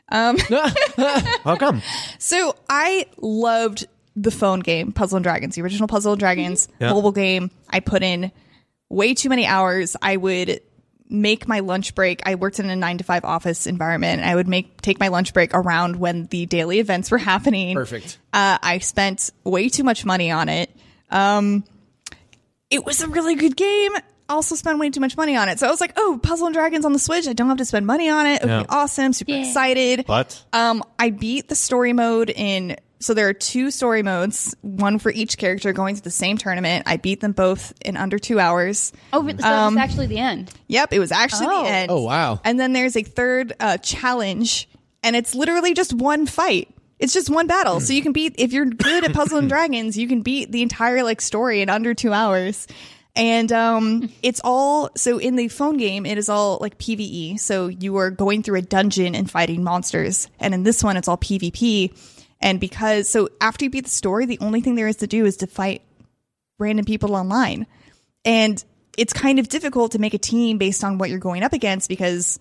Speaker 3: how come?
Speaker 1: So I loved the phone game Puzzle and Dragons, the original Puzzle and Dragons
Speaker 3: Yeah.
Speaker 1: mobile game. I put in way too many hours. I would make my lunch break. I worked in a nine to five office environment. I would make take my lunch break around when the daily events were happening.
Speaker 4: Perfect.
Speaker 1: Uh, I spent way too much money on it. Um, it was a really good game. Also spend way too much money on it. So I was like, oh, Puzzle and Dragons on the Switch. I don't have to spend money on it. It would
Speaker 3: Yeah.
Speaker 1: be awesome. Super
Speaker 2: Yeah.
Speaker 1: excited.
Speaker 3: But
Speaker 1: Um, I beat the story mode in. So there are two story modes, one for each character going to the same tournament. I beat them both in under two hours.
Speaker 2: Oh, really? so that was actually the end.
Speaker 1: Yep, it was actually
Speaker 2: Oh.
Speaker 1: the end.
Speaker 4: Oh, wow.
Speaker 1: And then there's a third uh, challenge, and it's literally just one fight. It's just one battle. So you can beat if you're good at Puzzle and Dragons, you can beat the entire like story in under two hours. And um, it's all so in the phone game, it is all like PVE. So you are going through a dungeon and fighting monsters. And in this one, it's all PvP. And because so after you beat the story, the only thing there is to do is to fight random people online. And it's kind of difficult to make a team based on what you're going up against because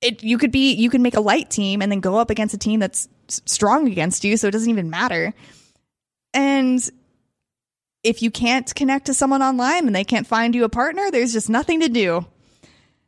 Speaker 1: it you could be you can make a light team and then go up against a team that's strong against you, so it doesn't even matter. And if you can't connect to someone online and they can't find you a partner, there's just nothing to do.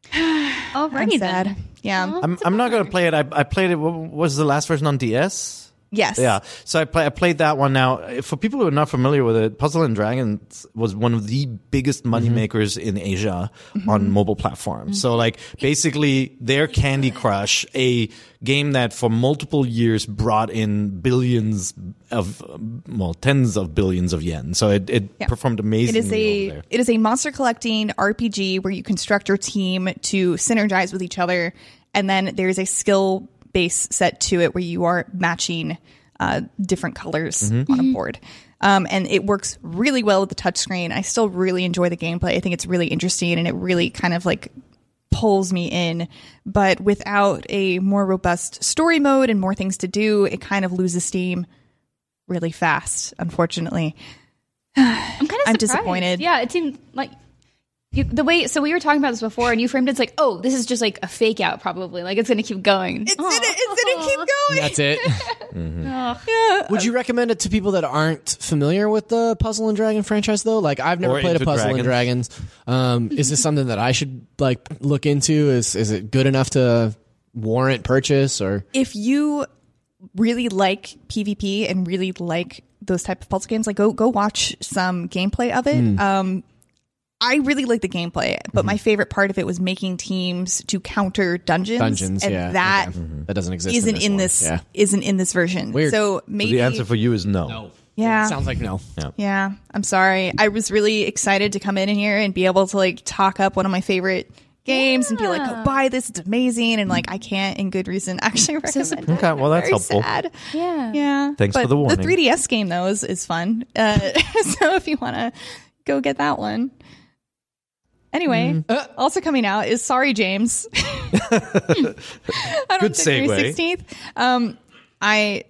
Speaker 2: Alrighty
Speaker 1: I'm
Speaker 2: then.
Speaker 1: sad. Yeah.
Speaker 3: I'm I'm not gonna play it. I I played it. What was the last version on DS?
Speaker 1: Yes.
Speaker 3: Yeah, so I, play, I played that one. Now, for people who are not familiar with it, Puzzle and Dragons was one of the biggest mm-hmm. money makers in Asia mm-hmm. on mobile platforms. So, like, mm-hmm. basically, their Candy Crush, a game that for multiple years brought in billions of, well, tens of billions of yen. So it, it
Speaker 1: Yeah.
Speaker 3: performed
Speaker 1: It
Speaker 3: amazingly
Speaker 1: is a
Speaker 3: over there.
Speaker 1: it is a monster collecting RPG where you construct your team to synergize with each other, and then there's a skill base set to it where you are matching uh, different colors on a board. Um, and it works really well with the touchscreen. I still really enjoy the gameplay. I think it's really interesting and it really kind of like pulls me in. But without a more robust story mode and more things to do, it kind of loses steam really fast, unfortunately.
Speaker 2: I'm kind of
Speaker 1: I'm disappointed.
Speaker 2: Yeah, it seemed like you, the way. So we were talking about this before, and you framed it as like, oh, this is just like a fake out, probably. Like it's going to keep going.
Speaker 1: It's gonna, it's gonna keep going.
Speaker 4: That's it.
Speaker 1: Yeah.
Speaker 4: Would you recommend it to people that aren't familiar with the Puzzle and Dragon franchise though? Like I've never
Speaker 3: Or
Speaker 4: played a
Speaker 3: into
Speaker 4: Puzzle and Dragons. Um, is this something that I should like look into? Is is it good enough to warrant purchase or
Speaker 1: If you really like PvP and really like those type of puzzle games, like go go watch some gameplay of it. Um, I really like the gameplay, but my favorite part of it was making teams to counter dungeons.
Speaker 4: dungeons?
Speaker 1: and
Speaker 4: yeah,
Speaker 1: that
Speaker 4: okay. that doesn't exist.
Speaker 1: isn't
Speaker 4: in
Speaker 1: in
Speaker 4: this.
Speaker 1: this
Speaker 4: one.
Speaker 1: isn't in this version.
Speaker 4: Weird.
Speaker 1: So
Speaker 3: So
Speaker 1: maybe
Speaker 3: the answer for you is no.
Speaker 4: Yeah.
Speaker 1: Yeah.
Speaker 4: Sounds like no.
Speaker 1: Yeah, I'm sorry. I was really excited to come in here and be able to like talk up one of my favorite games and be like, oh, buy this, it's amazing. And like, I can't, in good reason, actually recommend it.
Speaker 3: Okay, well, that's
Speaker 1: Very
Speaker 3: helpful.
Speaker 1: sad.
Speaker 2: Yeah.
Speaker 1: Yeah.
Speaker 3: Thanks
Speaker 1: But
Speaker 3: for the warning.
Speaker 1: The 3DS game though is, is fun. Uh, so if you want to go get that one. Anyway, also coming out is Sorry James.
Speaker 3: I Good segue.
Speaker 1: 16th. Um, I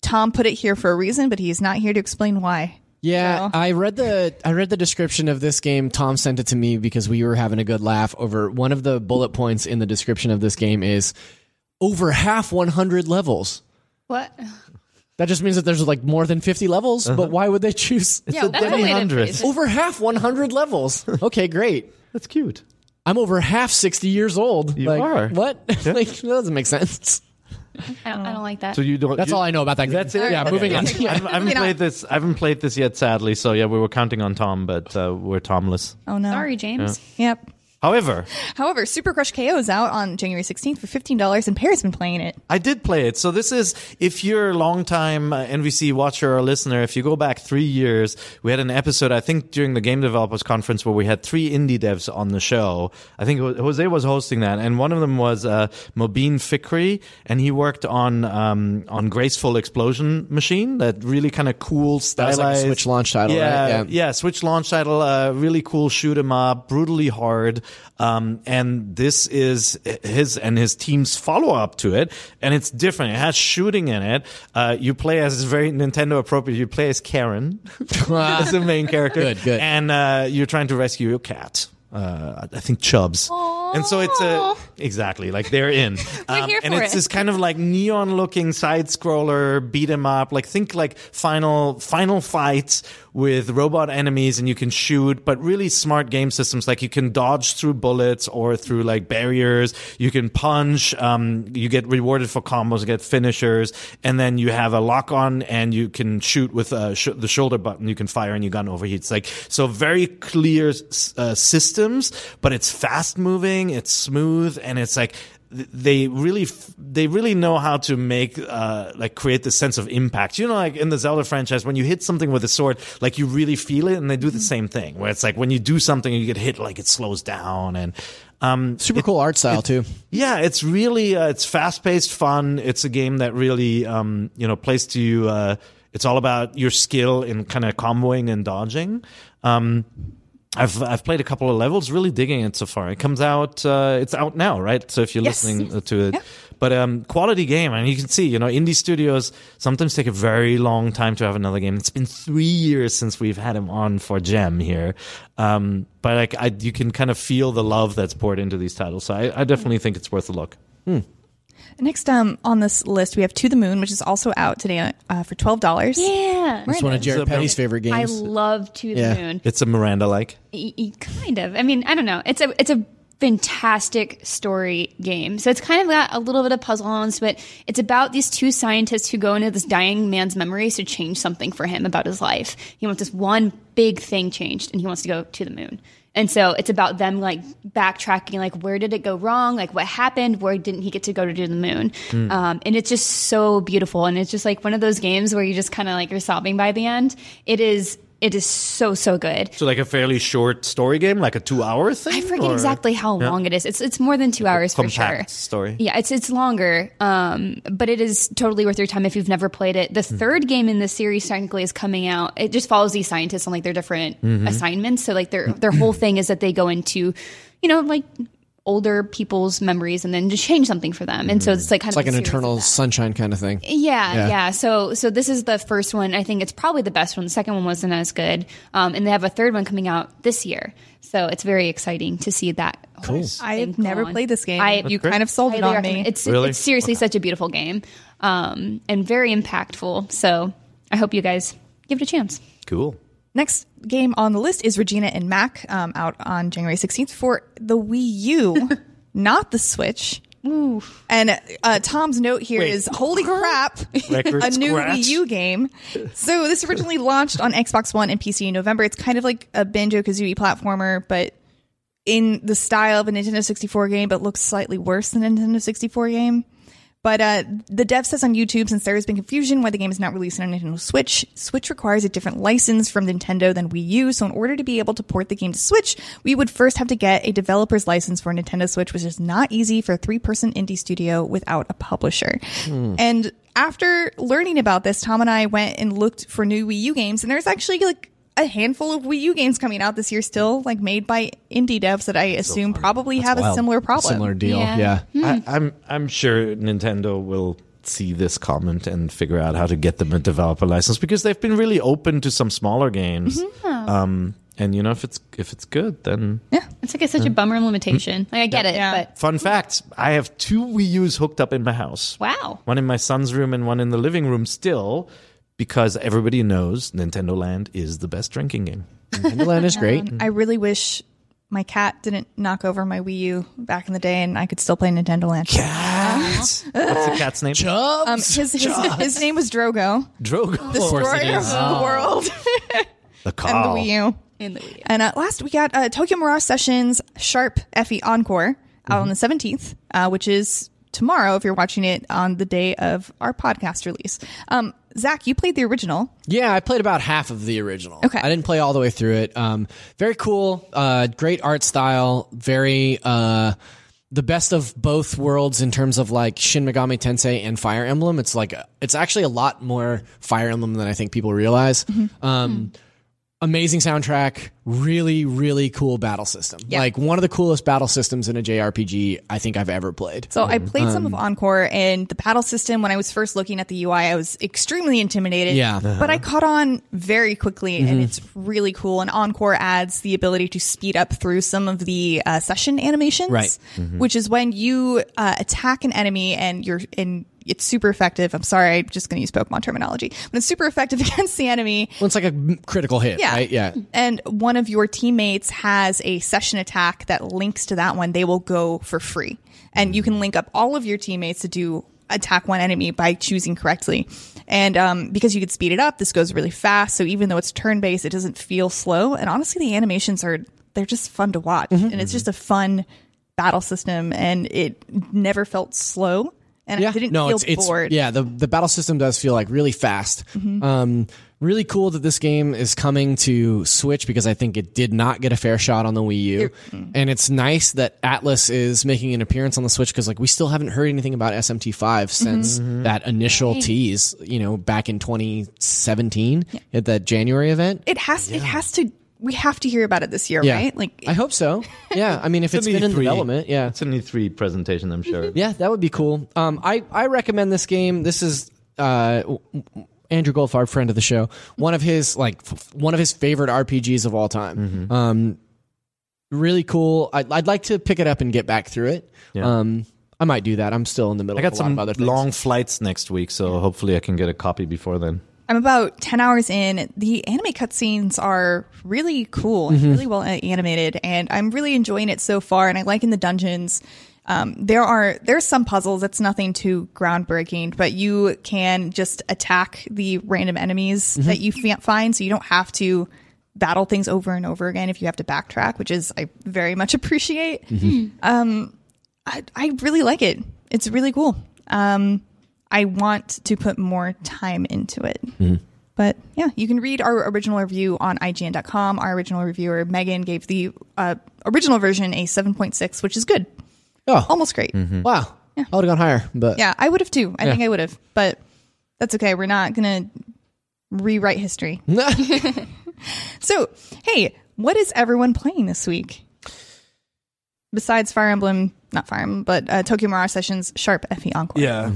Speaker 1: Tom put it here for a reason, but he's not here to explain why.
Speaker 4: Yeah,
Speaker 1: So-
Speaker 4: I read the I read the description of this game. Tom sent it to me because we were having a good laugh over one of the bullet points in the description of this game is over half 100 levels.
Speaker 2: What?
Speaker 4: That just means that there's like more than 50 levels, but why would they choose
Speaker 2: Yeah, that's a way to
Speaker 3: 100.
Speaker 2: phrase it.
Speaker 4: over half 100 levels? Okay, great.
Speaker 3: That's cute.
Speaker 4: I'm over half 60 years old.
Speaker 3: You
Speaker 4: like,
Speaker 3: are.
Speaker 4: What? like that doesn't make sense.
Speaker 2: I don't, I don't like that.
Speaker 3: So you don't.
Speaker 4: That's
Speaker 3: you-
Speaker 4: all I know about that game.
Speaker 3: That's it.
Speaker 4: Yeah,
Speaker 3: Okay.
Speaker 4: moving on.
Speaker 3: I haven't, I haven't
Speaker 1: Moving on.
Speaker 3: played this. I haven't played this yet, sadly. So yeah, we were counting on Tom, but uh, we're Tomless.
Speaker 1: Oh no.
Speaker 2: Sorry, James.
Speaker 1: Yep.
Speaker 3: However,
Speaker 1: However, Super Crush KO is out on January 16th for $15, and Perry's been playing it.
Speaker 3: I did play it. So this is if you're a longtime uh, NVC watcher or listener, if you go back three years, we had an episode I think during the Game Developers Conference where we had three indie devs on the show. I think it was, Jose was hosting that, and one of them was uh, Mobeen Fikree, and he worked on um, on Graceful Explosion Machine, that really kind of cool
Speaker 4: That
Speaker 3: stylized
Speaker 4: was like a Switch launch title,
Speaker 3: yeah,
Speaker 4: right?
Speaker 3: Yeah,
Speaker 4: Yeah.
Speaker 3: Switch launch title, uh, really cool shoot 'em up, brutally hard. Um, and this is his and his team's follow up to it, and it's different. It has shooting in it. Uh, you play as it's very Nintendo appropriate. You play as Karen as the main character.
Speaker 4: Good, good.
Speaker 3: And uh, you're trying to rescue your cat. Uh, I think Chubbs. And so it's a exactly like they're in, Um, and it's
Speaker 2: it.
Speaker 3: this kind of like neon looking side scroller beat 'em up. Like think like final final fights with robot enemies and you can shoot, but really smart game systems. Like you can dodge through bullets or through like barriers. You can punch. Um, you get rewarded for combos, you get finishers, and then you have a lock on and you can shoot with uh, sh- the shoulder button. You can fire and your gun overheats. Like so, very clear uh, systems, but it's fast moving, it's smooth, and it's like they really they really know how to make uh like create the sense of impact you know like in the zelda franchise when you hit something with a sword like you really feel it and they do the same thing where it's like when you do something and you get hit like it slows down and um
Speaker 4: Super cool art style too.
Speaker 3: yeah, it's really uh, it's fast paced, fun. It's a game that really um, you know plays to you. Uh, it's all about your skill in kind of comboing and dodging. Um, I've I've played a couple of levels, really digging it so far. It comes out, uh, it's out now, right? So if you're
Speaker 1: Yes.
Speaker 3: listening to it, but um, quality game, and you can see, you know, indie studios sometimes take a very long time to have another game. It's been three years since we've had him on for Gem here, um, but like I, you can kind of feel the love that's poured into these titles. So I, I definitely think it's worth a look.
Speaker 1: Next um, on this list, we have To the Moon, which is also out today uh, for $12.
Speaker 2: Yeah.
Speaker 4: It's one of Jared
Speaker 3: So-
Speaker 4: Petty's favorite games.
Speaker 2: I love To the
Speaker 4: Yeah.
Speaker 2: Moon.
Speaker 3: It's a Miranda like.
Speaker 2: E- e- kind of. I mean, I don't know. It's a it's a fantastic story game. So it's kind of got a little bit of puzzle elements, but it's about these two scientists who go into this dying man's memories to change something for him about his life. He wants this one big thing changed, and he wants to go to the moon. And so it's about them like backtracking, like where did it go wrong? Like what happened? Where didn't he get to go to do the moon? Um, and it's just so beautiful. And it's just like one of those games where you just kind of like you're sobbing by the end. It is. It is so so good.
Speaker 3: So like a fairly short story game, like a two hour thing.
Speaker 2: I forget
Speaker 3: or-
Speaker 2: exactly how long it is. It's it's more than two hours for sure.
Speaker 3: story.
Speaker 2: Yeah, it's it's longer, um, but it is totally worth your time if you've never played it. The third game in the series technically is coming out. It just follows these scientists on like their different
Speaker 3: Mm-hmm.
Speaker 2: assignments. So like their their whole thing is that they go into, you know, like older people's memories and then just change something for them. And so it's like kind
Speaker 4: It's
Speaker 2: of
Speaker 4: like an eternal sunshine kind of thing.
Speaker 2: Yeah,
Speaker 4: Yeah.
Speaker 2: yeah, So, so this is the first one. I think it's probably the best one. The second one wasn't as good, um, and they have a third one coming out this year. So it's very exciting to see that. Cool.
Speaker 1: I've never played this game.
Speaker 2: I,
Speaker 1: you
Speaker 3: great.
Speaker 1: kind of sold it
Speaker 2: highly
Speaker 1: on me.
Speaker 2: It's
Speaker 3: Really?
Speaker 2: it's seriously such a beautiful game, um, and very impactful. So I hope you guys give it a chance.
Speaker 3: Cool.
Speaker 1: Next game on the list is Regina and Mac, um, out on January 16th for the Wii U, not the Switch. And uh, Tom's note here is,
Speaker 3: Wait.
Speaker 1: holy crap, a new
Speaker 3: scratch.
Speaker 1: Wii U game. So this originally launched on Xbox One and PC in November. It's kind of like a Banjo Kazooie platformer, but in the style of a Nintendo 64 game, but looks slightly worse than a Nintendo 64 game. But uh, the dev says on YouTube, since there has been confusion why the game is not released on Nintendo Switch, Switch requires a different license from Nintendo than Wii U. So in order to be able to port the game to Switch, we would first have to get a developer's license for Nintendo Switch, which is not easy for a three-person indie studio without a publisher. And after learning about this, Tom and I went and looked for new Wii U games, and there's actually like a handful of Wii U games coming out this year still, like made by indie devs that I assume probably have a similar problem.
Speaker 4: Similar deal.
Speaker 2: Yeah.
Speaker 4: Yeah. Hmm.
Speaker 3: I, I'm I'm sure Nintendo will see this comment and figure out how to get them a developer license because they've been really open to some smaller games. Mm-hmm. Um, and you know, if it's if it's good, then
Speaker 1: Yeah.
Speaker 2: It's like it's such a hmm. bummer limitation. Like I get it,
Speaker 1: Yeah.
Speaker 2: but
Speaker 3: fun fact: I have two Wii U's hooked up in my house.
Speaker 2: wow.
Speaker 3: One in my son's room and one in the living room still, because everybody knows Nintendo Land is the best drinking game.
Speaker 4: Nintendo Land is great.
Speaker 1: I really wish my cat didn't knock over my Wii U back in the day and I could still play Nintendo Land. Cat?
Speaker 3: What's the cat's name?
Speaker 1: Um, his, his, his name was Drogo,
Speaker 3: Drogo.
Speaker 1: The destroyer of the world,
Speaker 3: The
Speaker 1: and the. Wii U.
Speaker 2: In the Wii. U.
Speaker 1: And uh, last we got uh, Tokyo Mirage Sessions Sharp FE Encore out on the 17th, uh, which is tomorrow if you're watching it on the day of our podcast release. Um, Zach, you played the original.
Speaker 4: Yeah, I played about half of the original.
Speaker 1: Okay.
Speaker 4: I didn't play all the way through it. Um, very cool. Uh, great art style. Very uh, the best of both worlds in terms of like Shin Megami Tensei and Fire Emblem. It's like it's actually a lot more Fire Emblem than I think people realize. Um, amazing soundtrack. Really, really cool battle system.
Speaker 1: Yeah.
Speaker 4: Like one of the coolest battle systems in a JRPG I think I've ever played.
Speaker 1: So I played some
Speaker 4: Um,
Speaker 1: of Encore and the battle system. When I was first looking at the UI, I was extremely intimidated.
Speaker 4: Yeah. Uh-huh.
Speaker 1: But I caught on very quickly and it's really cool. And Encore adds the ability to speed up through some of the uh, session animations.
Speaker 4: Right.
Speaker 1: Which is when you uh, attack an enemy and you're in. It's super effective. I'm sorry, I'm just going to use Pokemon terminology, but it's super effective against the enemy.
Speaker 4: Well, it's like a critical hit,
Speaker 1: Yeah.
Speaker 4: right? Yeah.
Speaker 1: And one of your teammates has a session attack that links to that one, they will go for free. And you can link up all of your teammates to do attack one enemy by choosing correctly. And um, because you can speed it up, this goes really fast. So even though it's turn based, it doesn't feel slow. And honestly, the animations are they're just fun to watch,
Speaker 4: Mm-hmm.
Speaker 1: and it's just a fun battle system, and it never felt slow. And I didn't
Speaker 4: no,
Speaker 1: feel
Speaker 4: it's, it's
Speaker 1: bored. Mm-hmm.
Speaker 4: yeah. The the battle system does feel like really fast. Um, really cool that this game is coming to Switch because I think it did not get a fair shot on the Wii U,
Speaker 1: mm.
Speaker 4: and it's nice that Atlus is making an appearance on the Switch because like we still haven't heard anything about SMT5 since
Speaker 1: Mm-hmm.
Speaker 4: that initial tease, you know, back in 2017 at that January event.
Speaker 1: It has it has to. We have to hear about it this year,
Speaker 4: Yeah,
Speaker 1: right? Like
Speaker 4: I hope so. Yeah, I mean, if it's
Speaker 3: an
Speaker 4: been in
Speaker 3: E3.
Speaker 4: development, yeah,
Speaker 3: It's an E3 presentation, I'm sure.
Speaker 4: Yeah, that would be cool. Um, I I recommend this game. This is uh, w- w- Andrew Goldfarb, friend of the show. One of his like f- one of his favorite RPGs of all time. Um, really cool. I'd, I'd like to pick it up and get back through it.
Speaker 3: Yeah.
Speaker 4: Um, I might do that. I'm still in the middle.
Speaker 3: I got
Speaker 4: of a lot
Speaker 3: some
Speaker 4: of other things.
Speaker 3: long flights next week, so hopefully I can get a copy before then.
Speaker 1: I'm about 10 hours in. The anime cutscenes are really cool and really well animated, and I'm really enjoying it so far. And I like in the dungeons. Um, there are there's some puzzles. It's nothing too groundbreaking, but you can just attack the random enemies that you find, so you don't have to battle things over and over again if you have to backtrack, which is I very much appreciate. Um, I, I really like it. It's really cool. Um, I want to put more time into it. But yeah, you can read our original review on IGN.com. Our original reviewer, Megan, gave the uh, original version a 7.6, which is good.
Speaker 4: Oh,
Speaker 1: Almost great.
Speaker 4: wow! Yeah. I would have gone higher, but
Speaker 1: Yeah, I would have too. I
Speaker 4: Yeah.
Speaker 1: think I would have. But that's okay. We're not going to rewrite history. So, hey, what is everyone playing this week? Besides Fire Emblem, not Fire Emblem, but uh, Tokyo Mirage Sessions Sharp FE Encore.
Speaker 3: Yeah.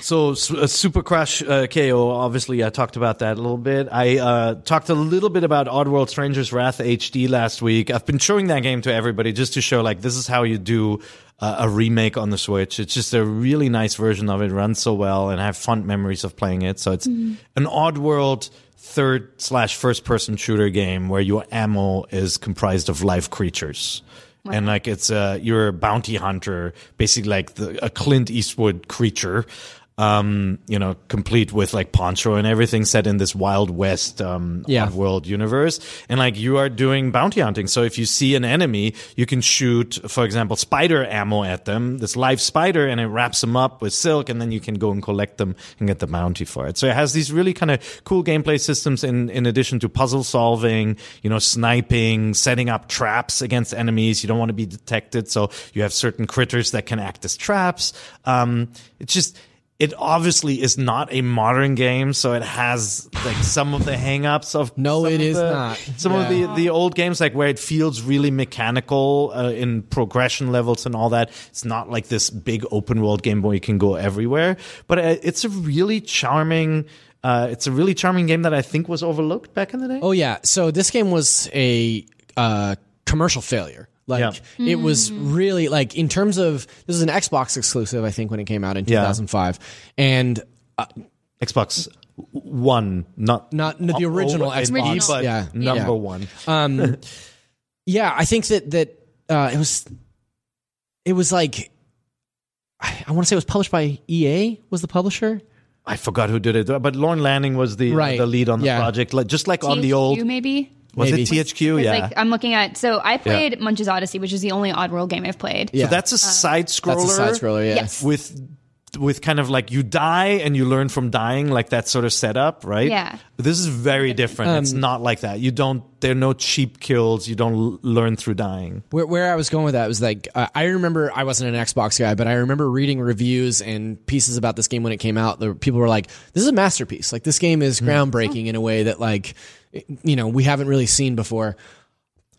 Speaker 3: So uh, Super Crush uh, KO, obviously, I talked about that a little bit. I uh, talked a little bit about Oddworld Stranger's Wrath HD last week. I've been showing that game to everybody just to show, like, this is how you do uh, a remake on the Switch. It's just a really nice version of it, runs so well, and I have fond memories of playing it. So it's an Oddworld third slash first person shooter game where your ammo is comprised of live creatures. And like it's uh you're a bounty hunter, basically like the, a Clint Eastwood creature, um, you know, complete with like poncho and everything set in this Wild West um
Speaker 4: Yeah.
Speaker 3: world universe. And like you are doing bounty hunting. So if you see an enemy, you can shoot, for example, spider ammo at them, this live spider, and it wraps them up with silk, and then you can go and collect them and get the bounty for it. So it has these really kind of cool gameplay systems in in addition to puzzle solving, you know, sniping, setting up traps against enemies. You don't want to be detected, so you have certain critters that can act as traps. Um, it's just it obviously is not a modern game, so it has like some of the hangups of
Speaker 4: No,
Speaker 3: some
Speaker 4: it
Speaker 3: of
Speaker 4: is
Speaker 3: the-
Speaker 4: not.
Speaker 3: Some of the the old games, like where it feels really mechanical uh, in progression levels and all that. It's not like this big open world game where you can go everywhere, but uh, it's a really charming. Uh, it's a really charming game that I think was overlooked back in the day.
Speaker 4: Oh yeah. So this game was a uh, commercial failure. Like
Speaker 3: Yeah.
Speaker 4: it was really like in terms of this is an Xbox exclusive, I think, when it came out in
Speaker 3: Yeah.
Speaker 4: 2005, and
Speaker 3: Xbox One, not
Speaker 4: Not the
Speaker 3: Oh,
Speaker 4: original
Speaker 3: oh,
Speaker 4: Xbox.
Speaker 3: indeed, but
Speaker 4: Yeah.
Speaker 3: number
Speaker 4: Yeah.
Speaker 3: one.
Speaker 4: um, yeah, I think that that uh, it was it was like I, I want to say it was published by EA was the publisher.
Speaker 3: I forgot who did it, but Lorne Lanning was the
Speaker 4: Right.
Speaker 3: the lead on the
Speaker 4: Yeah.
Speaker 3: project, like, just like on the
Speaker 2: THQ
Speaker 3: old.
Speaker 2: maybe.
Speaker 3: Was
Speaker 4: Maybe.
Speaker 3: it THQ?
Speaker 2: It's
Speaker 3: Yeah.
Speaker 2: Like I'm looking at. So I played Munch's Oddysee, which is the only Oddworld game I've played.
Speaker 4: Yeah,
Speaker 3: so uh, that's a side scroller.
Speaker 4: that's a side scroller. Yeah,
Speaker 2: Yes.
Speaker 3: with with kind of like you die and you learn from dying, like that sort of setup, right?
Speaker 2: Yeah.
Speaker 3: This is very different. it's
Speaker 4: Um,
Speaker 3: not like that. You don't. There are no cheap kills. You don't l- learn through dying.
Speaker 4: Where, where I was going with that was like uh, I remember I wasn't an Xbox guy, but I remember reading reviews and pieces about this game when it came out. The people were like, "This is a masterpiece. Like this game is groundbreaking in a way that like you know we haven't really seen before."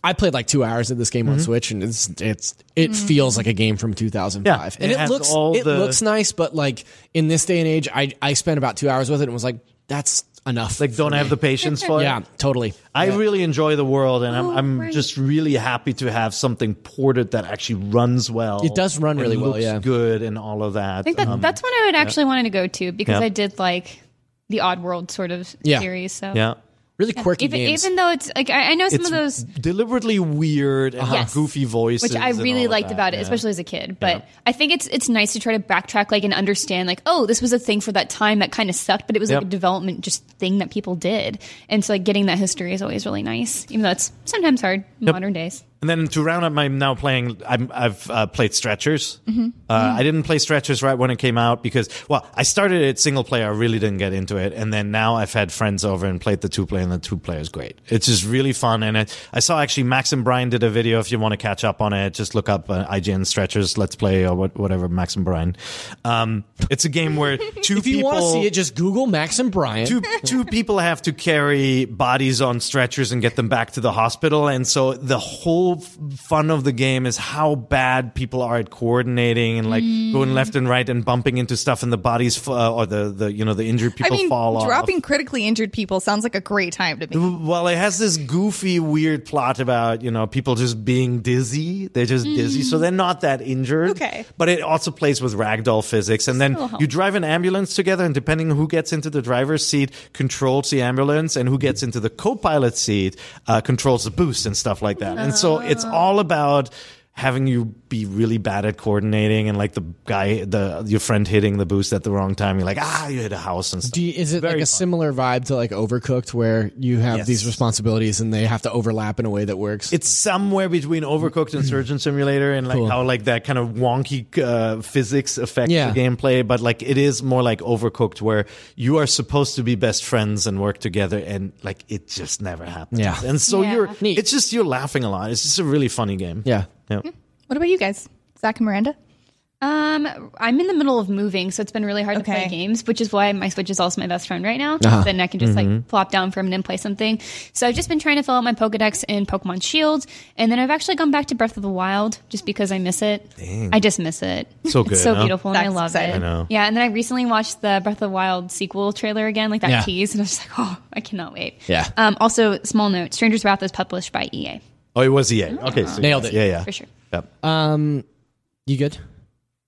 Speaker 4: I played like two hours of this game on Switch, and it's it's it feels like a game from 2005,
Speaker 3: Yeah,
Speaker 4: and
Speaker 3: it
Speaker 4: it, looks
Speaker 3: all
Speaker 4: it
Speaker 3: the-
Speaker 4: looks nice. But like in this day and age, I I spent about two hours with it and was like, "That's enough."
Speaker 3: Like, don't have the patience for
Speaker 4: yeah,
Speaker 3: it.
Speaker 4: totally.
Speaker 3: I really enjoy the world, and I'm,
Speaker 2: Oh,
Speaker 3: I'm
Speaker 2: right.
Speaker 3: just really happy to have something ported that actually runs well.
Speaker 4: It does run
Speaker 3: and
Speaker 4: really well, yeah.
Speaker 3: good, and all of that.
Speaker 2: I think that,
Speaker 3: Um,
Speaker 2: that's one I would actually wanted to go to because
Speaker 3: Yeah.
Speaker 2: I did like the Oddworld sort of
Speaker 4: Yeah.
Speaker 2: series. So
Speaker 3: yeah.
Speaker 4: Really quirky
Speaker 2: even,
Speaker 4: games.
Speaker 2: even though it's like I, I know some
Speaker 3: It's
Speaker 2: of those
Speaker 3: deliberately weird and
Speaker 2: Yes.
Speaker 3: goofy voices,
Speaker 2: which I really liked about it,
Speaker 3: yeah.
Speaker 2: especially as a kid. But I think it's it's nice to try to backtrack, like, and understand, like, oh, this was a thing for that time that kind of sucked, but it was like a development just thing that people did, and so like getting that history is always really nice, even though it's sometimes hard in modern days.
Speaker 3: And then to round up, I'm now playing. I'm, I've uh, played Stretchers.
Speaker 2: Mm-hmm.
Speaker 3: Uh, I didn't play Stretchers right when it came out because, well, I started it single player. I really didn't get into it, and then now I've had friends over and played the two player, and the two player is great. It's just really fun. And it, I saw actually Max and Brian did a video. If you want to catch up on it, just look up uh, IGN Stretchers Let's Play or what, whatever Max and Brian. Um, it's a game where two
Speaker 4: if you
Speaker 3: people
Speaker 4: want to see it, just Google Max and Brian.
Speaker 3: two two people have to carry bodies on stretchers and get them back to the hospital and so the whole f- fun of the game is how bad people are at coordinating and like going left and right and bumping into stuff and the bodies f- uh, or the the you know the injured people I
Speaker 1: mean,
Speaker 3: fall off
Speaker 1: dropping critically injured people sounds like a great time to me.
Speaker 3: well, it has this goofy, weird plot about you know people just being dizzy. They're just dizzy, so they're not that injured.
Speaker 1: Okay.
Speaker 3: but it also plays with ragdoll physics, and then you drive an ambulance together, and depending who gets into the driver's seat controls the ambulance, and who gets into the co-pilot seat uh, controls the boost and stuff like that. And so it's all about having you be really bad at coordinating and like the guy the your friend hitting the boost at the wrong time you're like ah you hit a house and stuff
Speaker 4: Do you, is it
Speaker 3: Very
Speaker 4: like a
Speaker 3: fun.
Speaker 4: similar vibe to like Overcooked, where you have
Speaker 3: Yes.
Speaker 4: these responsibilities and they have to overlap in a way that works?
Speaker 3: it's somewhere between Overcooked and Surgeon Simulator, and like
Speaker 4: Cool.
Speaker 3: how like that kind of wonky uh, physics affects
Speaker 4: Yeah.
Speaker 3: the gameplay. But like it is more like Overcooked, where you are supposed to be best friends and work together, and like it just never happens.
Speaker 4: Yeah.
Speaker 3: and so
Speaker 2: Yeah.
Speaker 3: you're
Speaker 4: Neat.
Speaker 3: it's just you're laughing a lot. It's just a really funny game.
Speaker 4: yeah.
Speaker 3: yeah.
Speaker 1: What about you guys, Zach and Miranda?
Speaker 2: Um, I'm in the middle of moving, so it's been really hard to play games, which is why my Switch is also my best friend right now.
Speaker 4: Uh-huh.
Speaker 2: Then I can just like plop down for a minute and play something. So I've just been trying to fill out my Pokedex in Pokemon Shield, and then I've actually gone back to Breath of the Wild just because I miss it. I just miss it.
Speaker 3: So good,
Speaker 2: It's so
Speaker 3: huh?
Speaker 2: beautiful, and I love
Speaker 1: exciting.
Speaker 2: it.
Speaker 1: I
Speaker 3: know.
Speaker 2: Yeah, and then I recently watched the Breath of the Wild sequel trailer again, like that
Speaker 4: Yeah.
Speaker 2: tease, and I was like, oh, I cannot wait.
Speaker 4: Yeah.
Speaker 2: Um, also, small note: Stranger's Wrath is published by EA
Speaker 3: Oh, it was EA. Okay, so
Speaker 4: Nailed it.
Speaker 3: Yeah, yeah,
Speaker 2: for sure.
Speaker 3: Yep.
Speaker 4: Um, you good?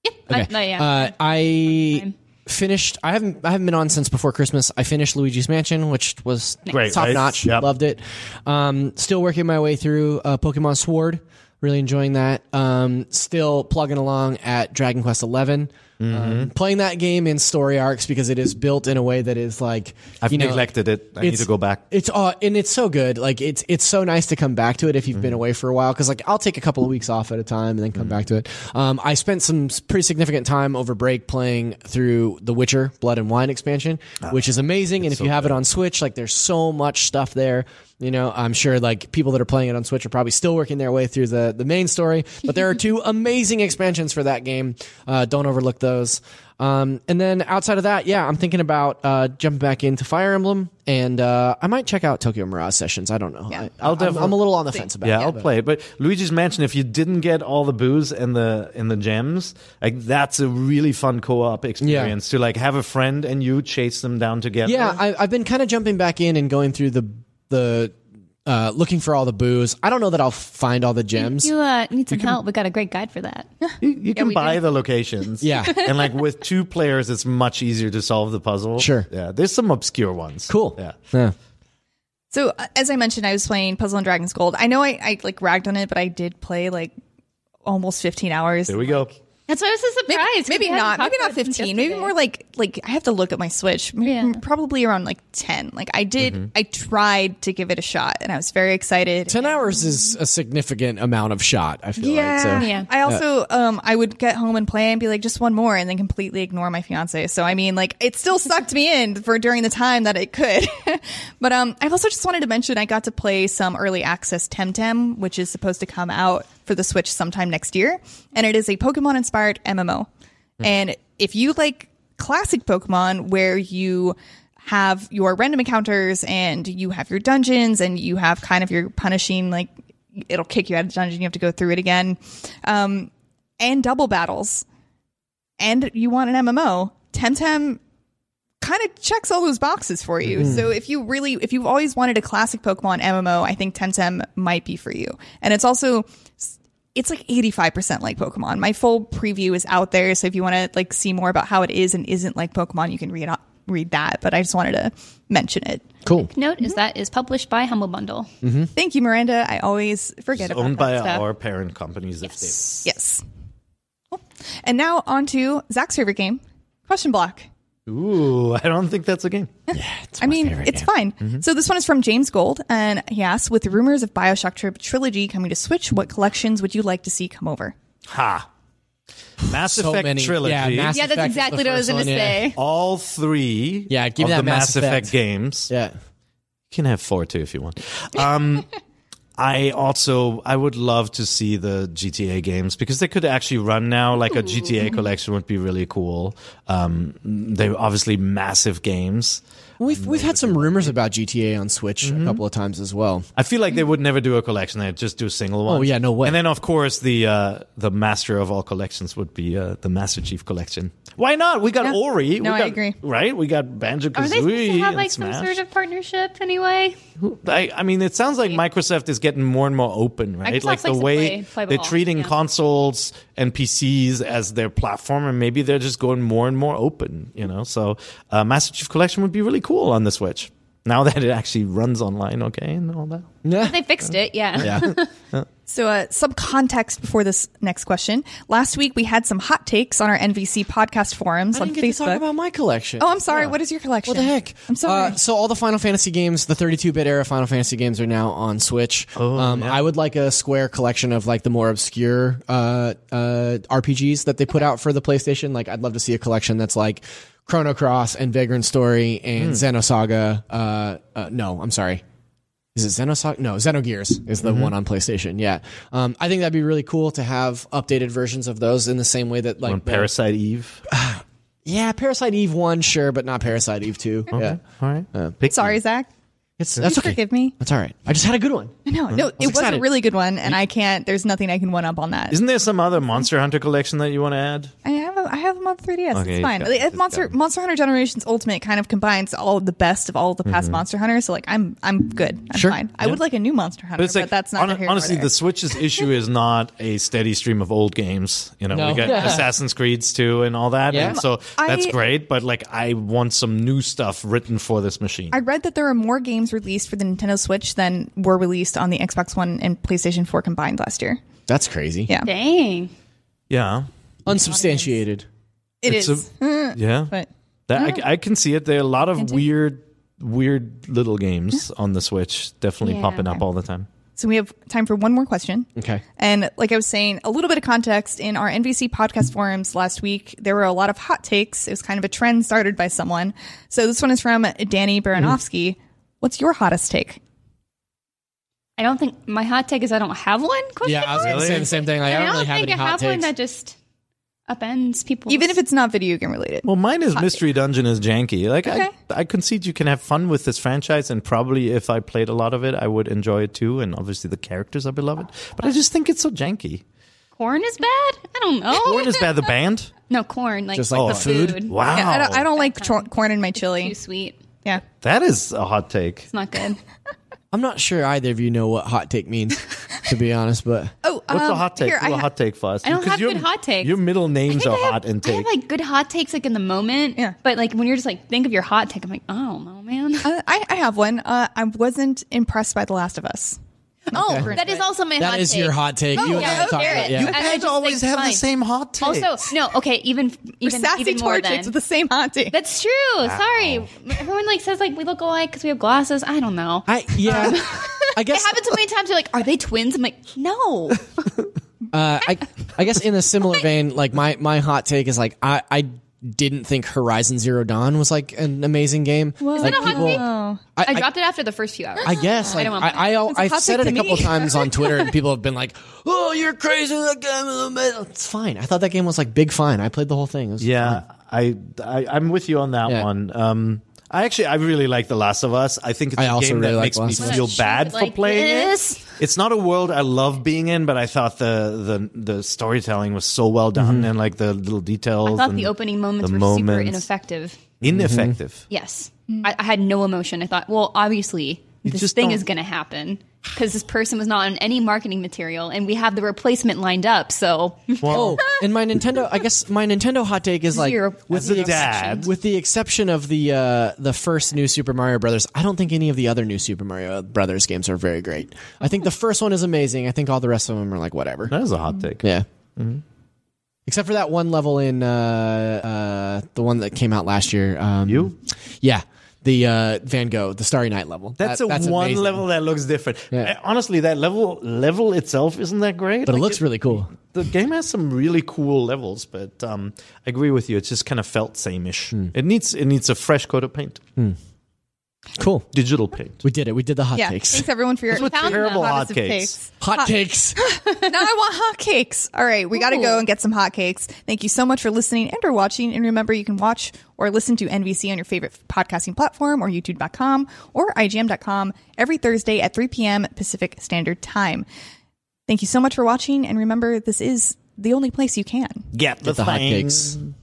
Speaker 2: Yeah.
Speaker 4: Okay.
Speaker 2: Uh, yeah.
Speaker 4: Uh, I finished. I haven't. I haven't been on since before Christmas. I finished Luigi's Mansion, which was
Speaker 3: Great,
Speaker 4: top
Speaker 3: right?
Speaker 4: notch.
Speaker 3: Yep.
Speaker 4: Loved it. Um, still working my way through uh, Pokemon Sword. Really enjoying that. Um, still plugging along at Dragon Quest Eleven.
Speaker 3: Mm-hmm.
Speaker 4: Um, playing that game in story arcs because it is built in a way that is like
Speaker 3: I've
Speaker 4: you know,
Speaker 3: neglected it. I need to go back.
Speaker 4: It's uh, and it's so good. Like it's it's so nice to come back to it if you've
Speaker 3: Mm-hmm.
Speaker 4: been away for a while. Because like I'll take a couple of weeks off at a time and then come back to it. Um, I spent some pretty significant time over break playing through The Witcher Blood and Wine expansion,
Speaker 3: Ah,
Speaker 4: which is amazing. And if you have it on Switch, like there's so much stuff there. You know, I'm sure like people that are playing it on Switch are probably still working their way through the the main story. But there are two amazing expansions for that game. Uh, don't overlook those. Um, and then outside of that, yeah, I'm thinking about uh, jumping back into Fire Emblem, and uh, I might check out Tokyo Mirage Sessions. I don't know.
Speaker 1: Yeah.
Speaker 4: I,
Speaker 3: I'll
Speaker 4: I'm, I'm a little on the fence about
Speaker 3: Yeah,
Speaker 4: it.
Speaker 3: I'll
Speaker 4: but-
Speaker 3: play it. But Luigi's Mansion, if you didn't get all the Boos and the and the gems, like that's a really fun co-op experience to like have a friend and you chase them down together.
Speaker 4: Yeah, I, I've been kind of jumping back in and going through the the uh, looking for all the Boos. I don't know that I'll find all the gems.
Speaker 2: You uh, need some help. We got a great guide for that.
Speaker 3: you, you can
Speaker 1: we
Speaker 3: buy
Speaker 1: do.
Speaker 3: the locations.
Speaker 4: Yeah.
Speaker 3: and like with two players, it's much easier to solve the puzzle.
Speaker 4: Sure.
Speaker 3: Yeah, there's some obscure ones.
Speaker 4: Cool.
Speaker 3: Yeah.
Speaker 4: Yeah.
Speaker 1: So uh, as I mentioned, I was playing Puzzle and Dragons Gold. I know I, I like ragged on it, but I did play like almost 15 hours.
Speaker 3: There we go.
Speaker 2: That's why I was so
Speaker 1: Maybe,
Speaker 2: surprised.
Speaker 1: maybe
Speaker 2: We hadn't
Speaker 1: Maybe not
Speaker 2: about it since
Speaker 1: 15. Maybe more like like I have to look at my Switch. M-
Speaker 2: Yeah.
Speaker 1: Probably around like 10. Like I did.
Speaker 3: Mm-hmm.
Speaker 1: I tried to give it a shot, and I was very excited.
Speaker 4: Ten hours is a significant amount of shot. I feel
Speaker 1: Yeah.
Speaker 4: like. So.
Speaker 2: Yeah.
Speaker 1: I also um I would get home and play and be like just one more and then completely ignore my fiance. So I mean like it still sucked me in for during the time that it could. but um I've also just wanted to mention I got to play some early access Temtem which is supposed to come out for the Switch sometime next year and it is a Pokemon inspired MMO. And if you like classic Pokemon where you have your random encounters and you have your dungeons and you have kind of your punishing like it'll kick you out of the dungeon you have to go through it again um and double battles and you want an mmo temtem kind of checks all those boxes for you mm-hmm. so if you really if you've always wanted a classic pokemon mmo i think temtem might be for you and it's also it's like 85% like Pokemon. My full preview is out there, so if you want to like see more about how it is and isn't like Pokemon, you can read read that, but I just wanted to mention it.
Speaker 4: Cool.
Speaker 2: Note is mm-hmm. that is published by Humble Bundle. Mm-hmm.
Speaker 1: Thank you, Miranda. I always forget about
Speaker 3: stuff.
Speaker 1: It's Owned
Speaker 3: by
Speaker 1: stuff.
Speaker 3: our parent companies. Yes.
Speaker 1: Yes. Cool. And now on to Zach's favorite game, Question Block.
Speaker 3: Ooh, I don't think that's a game. Yeah, it's a good one.
Speaker 1: I mean, it's fine. So this one is from James Gold, and he asks, with rumors of Bioshock tri- trilogy coming to Switch, what collections would you like to see come over?
Speaker 3: Ha. Mass
Speaker 4: So
Speaker 3: Effect
Speaker 4: many-
Speaker 3: trilogy.
Speaker 4: yeah, Mass
Speaker 2: Yeah, that's
Speaker 4: Effect is
Speaker 2: exactly what I was going to
Speaker 4: one, yeah.
Speaker 2: say.
Speaker 3: all three
Speaker 4: Yeah, give
Speaker 3: of
Speaker 4: me that
Speaker 3: the
Speaker 4: Mass
Speaker 3: Mass Effect,
Speaker 4: Effect.
Speaker 3: games.
Speaker 4: Yeah.
Speaker 3: You can have four too if you want. Um, I also I would love to see the GTA games because they could actually run now. Like a GTA collection would be really cool. Um, they're obviously massive games.
Speaker 4: We've we've had some rumors about GTA on Switch a couple of times as well.
Speaker 3: I feel like they would never do a collection; they'd just do a single one.
Speaker 4: Oh, yeah, no way.
Speaker 3: And then, of course, the uh, the master of all collections would be uh, the Master Chief collection. Why not? We got
Speaker 1: Yeah.
Speaker 3: Ori.
Speaker 1: No,
Speaker 3: we
Speaker 1: I
Speaker 3: got,
Speaker 1: agree.
Speaker 3: Right? We got Banjo Kazooie.
Speaker 2: Are they supposed to have
Speaker 3: and
Speaker 2: like some sort of partnership anyway?
Speaker 3: I, I mean, it sounds like Microsoft is getting more and more open, right?
Speaker 2: Microsoft
Speaker 3: Like the way
Speaker 2: play- play
Speaker 3: they're treating
Speaker 2: yeah.
Speaker 3: consoles and PCs as their platform, and maybe they're just going more and more open. You know, so uh, Master Chief Collection would be really cool on the Switch. Now that it actually runs online, okay, and all that.
Speaker 4: Yeah.
Speaker 2: They fixed it, yeah.
Speaker 4: Yeah.
Speaker 1: So, uh, some context before this next question. Last week, we had some hot takes on our NVC podcast forums
Speaker 4: I
Speaker 1: on
Speaker 4: didn't get
Speaker 1: Facebook.
Speaker 4: to talk about my collection.
Speaker 1: oh, I'm sorry.
Speaker 4: Yeah.
Speaker 1: What is your collection?
Speaker 4: What the heck?
Speaker 1: I'm sorry.
Speaker 4: Uh, so all the Final Fantasy games, the 32-bit era Final Fantasy games, are now on Switch.
Speaker 3: Oh,
Speaker 4: um,
Speaker 3: yeah.
Speaker 4: I would like a Square collection of like the more obscure uh, uh, RPGs that they put out for the PlayStation. Like, I'd love to see a collection that's like Chrono Cross and Vagrant Story and Xenosaga. Uh, uh, no, I'm sorry. Is it Xenosaga? No, Xenogears is the one on PlayStation. Yeah, um, I think that'd be really cool to have updated versions of those in the same way that like
Speaker 3: on
Speaker 4: the-
Speaker 3: Parasite Eve.
Speaker 4: Yeah, Parasite Eve one, sure, but not Parasite Eve two. Yeah,
Speaker 3: All right. Pick
Speaker 1: Sorry, Zach.
Speaker 4: It's that's okay.
Speaker 1: Forgive me.
Speaker 4: That's all right. I just had a good one.
Speaker 1: No, no, it was a really good one, and I can't. There's nothing I can one up on that.
Speaker 3: Isn't there some other Monster Hunter collection that you want to add?
Speaker 1: I have a, I have them on 3DS.
Speaker 3: Okay,
Speaker 1: it's
Speaker 3: it's
Speaker 1: fine.
Speaker 3: got-
Speaker 1: Like, uh,
Speaker 3: it's
Speaker 1: Monster
Speaker 3: got-
Speaker 1: Monster Hunter Generations Ultimate kind of combines all of the best of all of the past mm-hmm. Monster Hunters. So like I'm I'm good. I'm
Speaker 4: Sure.
Speaker 1: fine. I would like a new Monster Hunter, but,
Speaker 3: But it's like
Speaker 1: that's not
Speaker 3: hon-
Speaker 1: neither here
Speaker 3: honestly, the Switch's issue is not a steady stream of old games. You know,
Speaker 4: No.
Speaker 3: we got
Speaker 4: Yeah.
Speaker 3: Assassin's Creeds 2 and all that.
Speaker 4: Yeah.
Speaker 3: And so
Speaker 1: I-
Speaker 3: that's great, but like I want some new stuff written for this machine.
Speaker 1: I read that there are more games released for the Nintendo Switch than were released on the Xbox One and PlayStation 4 combined last year.
Speaker 4: That's crazy.
Speaker 1: Yeah,
Speaker 2: Dang.
Speaker 3: yeah.
Speaker 4: Unsubstantiated.
Speaker 1: it
Speaker 3: It's
Speaker 1: is.
Speaker 3: a- Yeah.
Speaker 1: but
Speaker 3: That, I, I can see it. There are a lot of weird, weird little games on the Switch definitely
Speaker 2: Yeah.
Speaker 3: popping up all the time.
Speaker 1: so we have time for one more question.
Speaker 4: Okay.
Speaker 1: And like I was saying, a little bit of context in our NVC podcast forums last week, there were a lot of hot takes. It was kind of a trend started by someone. So this one is from Danny Baranovsky. Mm-hmm. What's your hottest take?
Speaker 2: I don't think my hot take is I don't have one. Question
Speaker 4: Yeah, I was going to say the same thing. Like, I
Speaker 2: I
Speaker 4: don't
Speaker 2: don't
Speaker 4: really have
Speaker 2: think
Speaker 4: any
Speaker 2: I
Speaker 4: hot
Speaker 2: have one that just. upends people.
Speaker 1: Even if it's not video game related.
Speaker 3: Well, mine is Mystery Dungeon is janky. Like
Speaker 1: Okay.
Speaker 3: I, I concede you can have fun with this franchise, and probably if I played a lot of it, I would enjoy it too. And obviously the characters are beloved, but I just think it's so janky.
Speaker 2: corn is bad. I don't know.
Speaker 3: Corn is bad. The band.
Speaker 2: no corn, like
Speaker 4: Just like
Speaker 2: the
Speaker 4: the food?
Speaker 2: food.
Speaker 3: Wow,
Speaker 1: Yeah, I don't, I don't like tr- corn in my chili.
Speaker 2: It's Too sweet.
Speaker 1: Yeah.
Speaker 3: that is a hot take.
Speaker 2: It's not good.
Speaker 4: I'm not sure either of you know what hot take means, to be honest. But
Speaker 1: Oh,
Speaker 3: What's
Speaker 1: um,
Speaker 3: a hot take?
Speaker 1: Here,
Speaker 3: Do
Speaker 1: I
Speaker 3: a
Speaker 1: ha-
Speaker 3: hot take for us.
Speaker 2: I don't
Speaker 3: Because
Speaker 2: have
Speaker 3: your-
Speaker 2: good hot takes.
Speaker 3: Your middle names
Speaker 2: I
Speaker 3: are
Speaker 2: I have-
Speaker 3: hot and
Speaker 2: I have like good hot takes like in the moment.
Speaker 1: Yeah.
Speaker 2: But like when you're just like think of your hot take, I'm like, oh don't man.
Speaker 1: Uh, I, I have one. Uh, I wasn't impressed by The Last of Us.
Speaker 2: Oh, that is also my
Speaker 4: that
Speaker 2: hot
Speaker 4: is
Speaker 2: take.
Speaker 4: your hot take. you
Speaker 2: yeah,
Speaker 4: have to talk
Speaker 2: share
Speaker 4: about
Speaker 2: it.
Speaker 4: it. Yeah.
Speaker 2: You-
Speaker 3: you
Speaker 2: I- I
Speaker 3: guys always
Speaker 2: think
Speaker 3: have the same hot take.
Speaker 2: Also, no, okay, even
Speaker 1: We're
Speaker 2: even
Speaker 1: sassy
Speaker 2: even more
Speaker 1: tour
Speaker 2: than
Speaker 1: chicks the same hot take.
Speaker 2: That's true. Sorry, everyone like says like we look alike because we have glasses. I don't know.
Speaker 4: I yeah. I guess
Speaker 2: it happens so many times. You're like, are they twins? I'm like, no.
Speaker 4: Uh, I I guess in a similar vein, like my my hot take is like I I didn't think Horizon Zero Dawn was like an amazing game.
Speaker 2: Is
Speaker 4: like
Speaker 2: that a hot take?
Speaker 1: Oh.
Speaker 4: I,
Speaker 2: I dropped it after the first few hours.
Speaker 4: I guess like
Speaker 2: don't
Speaker 4: I
Speaker 2: want
Speaker 4: I, I,
Speaker 1: It's a
Speaker 4: I've said it a couple times on Twitter and people have been like, "Oh, you're crazy! That game in the middle." It's fine. I thought that game was like big fun. I played the whole thing. It was
Speaker 3: Yeah,
Speaker 4: fun.
Speaker 3: I, I I'm with you on that
Speaker 4: Yeah.
Speaker 3: one. Um, I actually I really like The Last of Us. I think it's
Speaker 4: I
Speaker 3: a
Speaker 4: also
Speaker 3: game
Speaker 4: really
Speaker 3: that
Speaker 4: like
Speaker 3: makes
Speaker 4: The
Speaker 3: me
Speaker 4: Last of Us.
Speaker 3: feel
Speaker 2: Shit
Speaker 3: bad for
Speaker 2: like
Speaker 3: playing
Speaker 2: this.
Speaker 3: it. It's not a world I love being in, but I thought the the the storytelling was so well done mm-hmm. and like the little details.
Speaker 2: I thought
Speaker 3: and
Speaker 2: the opening moments
Speaker 3: the
Speaker 2: were super
Speaker 3: moments.
Speaker 2: ineffective.
Speaker 3: ineffective.
Speaker 2: Yes, I, I had no emotion. I thought, well, obviously this
Speaker 3: just
Speaker 2: thing
Speaker 3: don't-
Speaker 2: is going to happen because this person was not on any marketing material, and we have the replacement lined up. So
Speaker 4: Oh, and my Nintendo. I guess my Nintendo hot take is like
Speaker 2: Zero.
Speaker 4: with the
Speaker 3: dad.
Speaker 4: with the exception of the uh, the first new Super Mario Brothers. I don't think any of the other new Super Mario Brothers games are very great. I think the first one is amazing. I think all the rest of them are like whatever.
Speaker 3: That is a hot take.
Speaker 4: Yeah. Except for that one level in uh, uh, the one that came out last year. Um,
Speaker 3: You?
Speaker 4: Yeah. The uh, Van Gogh, the Starry Night level.
Speaker 3: That's
Speaker 4: That-
Speaker 3: a one
Speaker 4: amazing.
Speaker 3: level that looks different.
Speaker 4: Yeah.
Speaker 3: Uh, Honestly, that level level itself isn't that great.
Speaker 4: But it
Speaker 3: Like,
Speaker 4: looks really cool.
Speaker 3: the game has some really cool levels, but um, I agree with you. It's just kind of felt sameish.
Speaker 4: Hmm.
Speaker 3: It needs it needs a fresh coat of paint,
Speaker 4: Cool.
Speaker 3: digital paint.
Speaker 4: We did it. We did the hot
Speaker 1: Yeah.
Speaker 4: takes.
Speaker 1: Thanks everyone for your
Speaker 3: Those
Speaker 2: found
Speaker 3: terrible
Speaker 1: hottest of
Speaker 3: hotcakes.
Speaker 1: takes.
Speaker 4: Hot cakes.
Speaker 1: now I want hot cakes. All right, we got to go and get some hot cakes. Thank you so much for listening and or watching. And remember, you can watch or listen to NVC on your favorite podcasting platform or YouTube.com or IGN.com every Thursday at 3 p.m. Pacific Standard Time. Thank you so much for watching. And remember, this is the only place you can.
Speaker 3: Get the,
Speaker 4: the
Speaker 3: thing.
Speaker 4: hotcakes.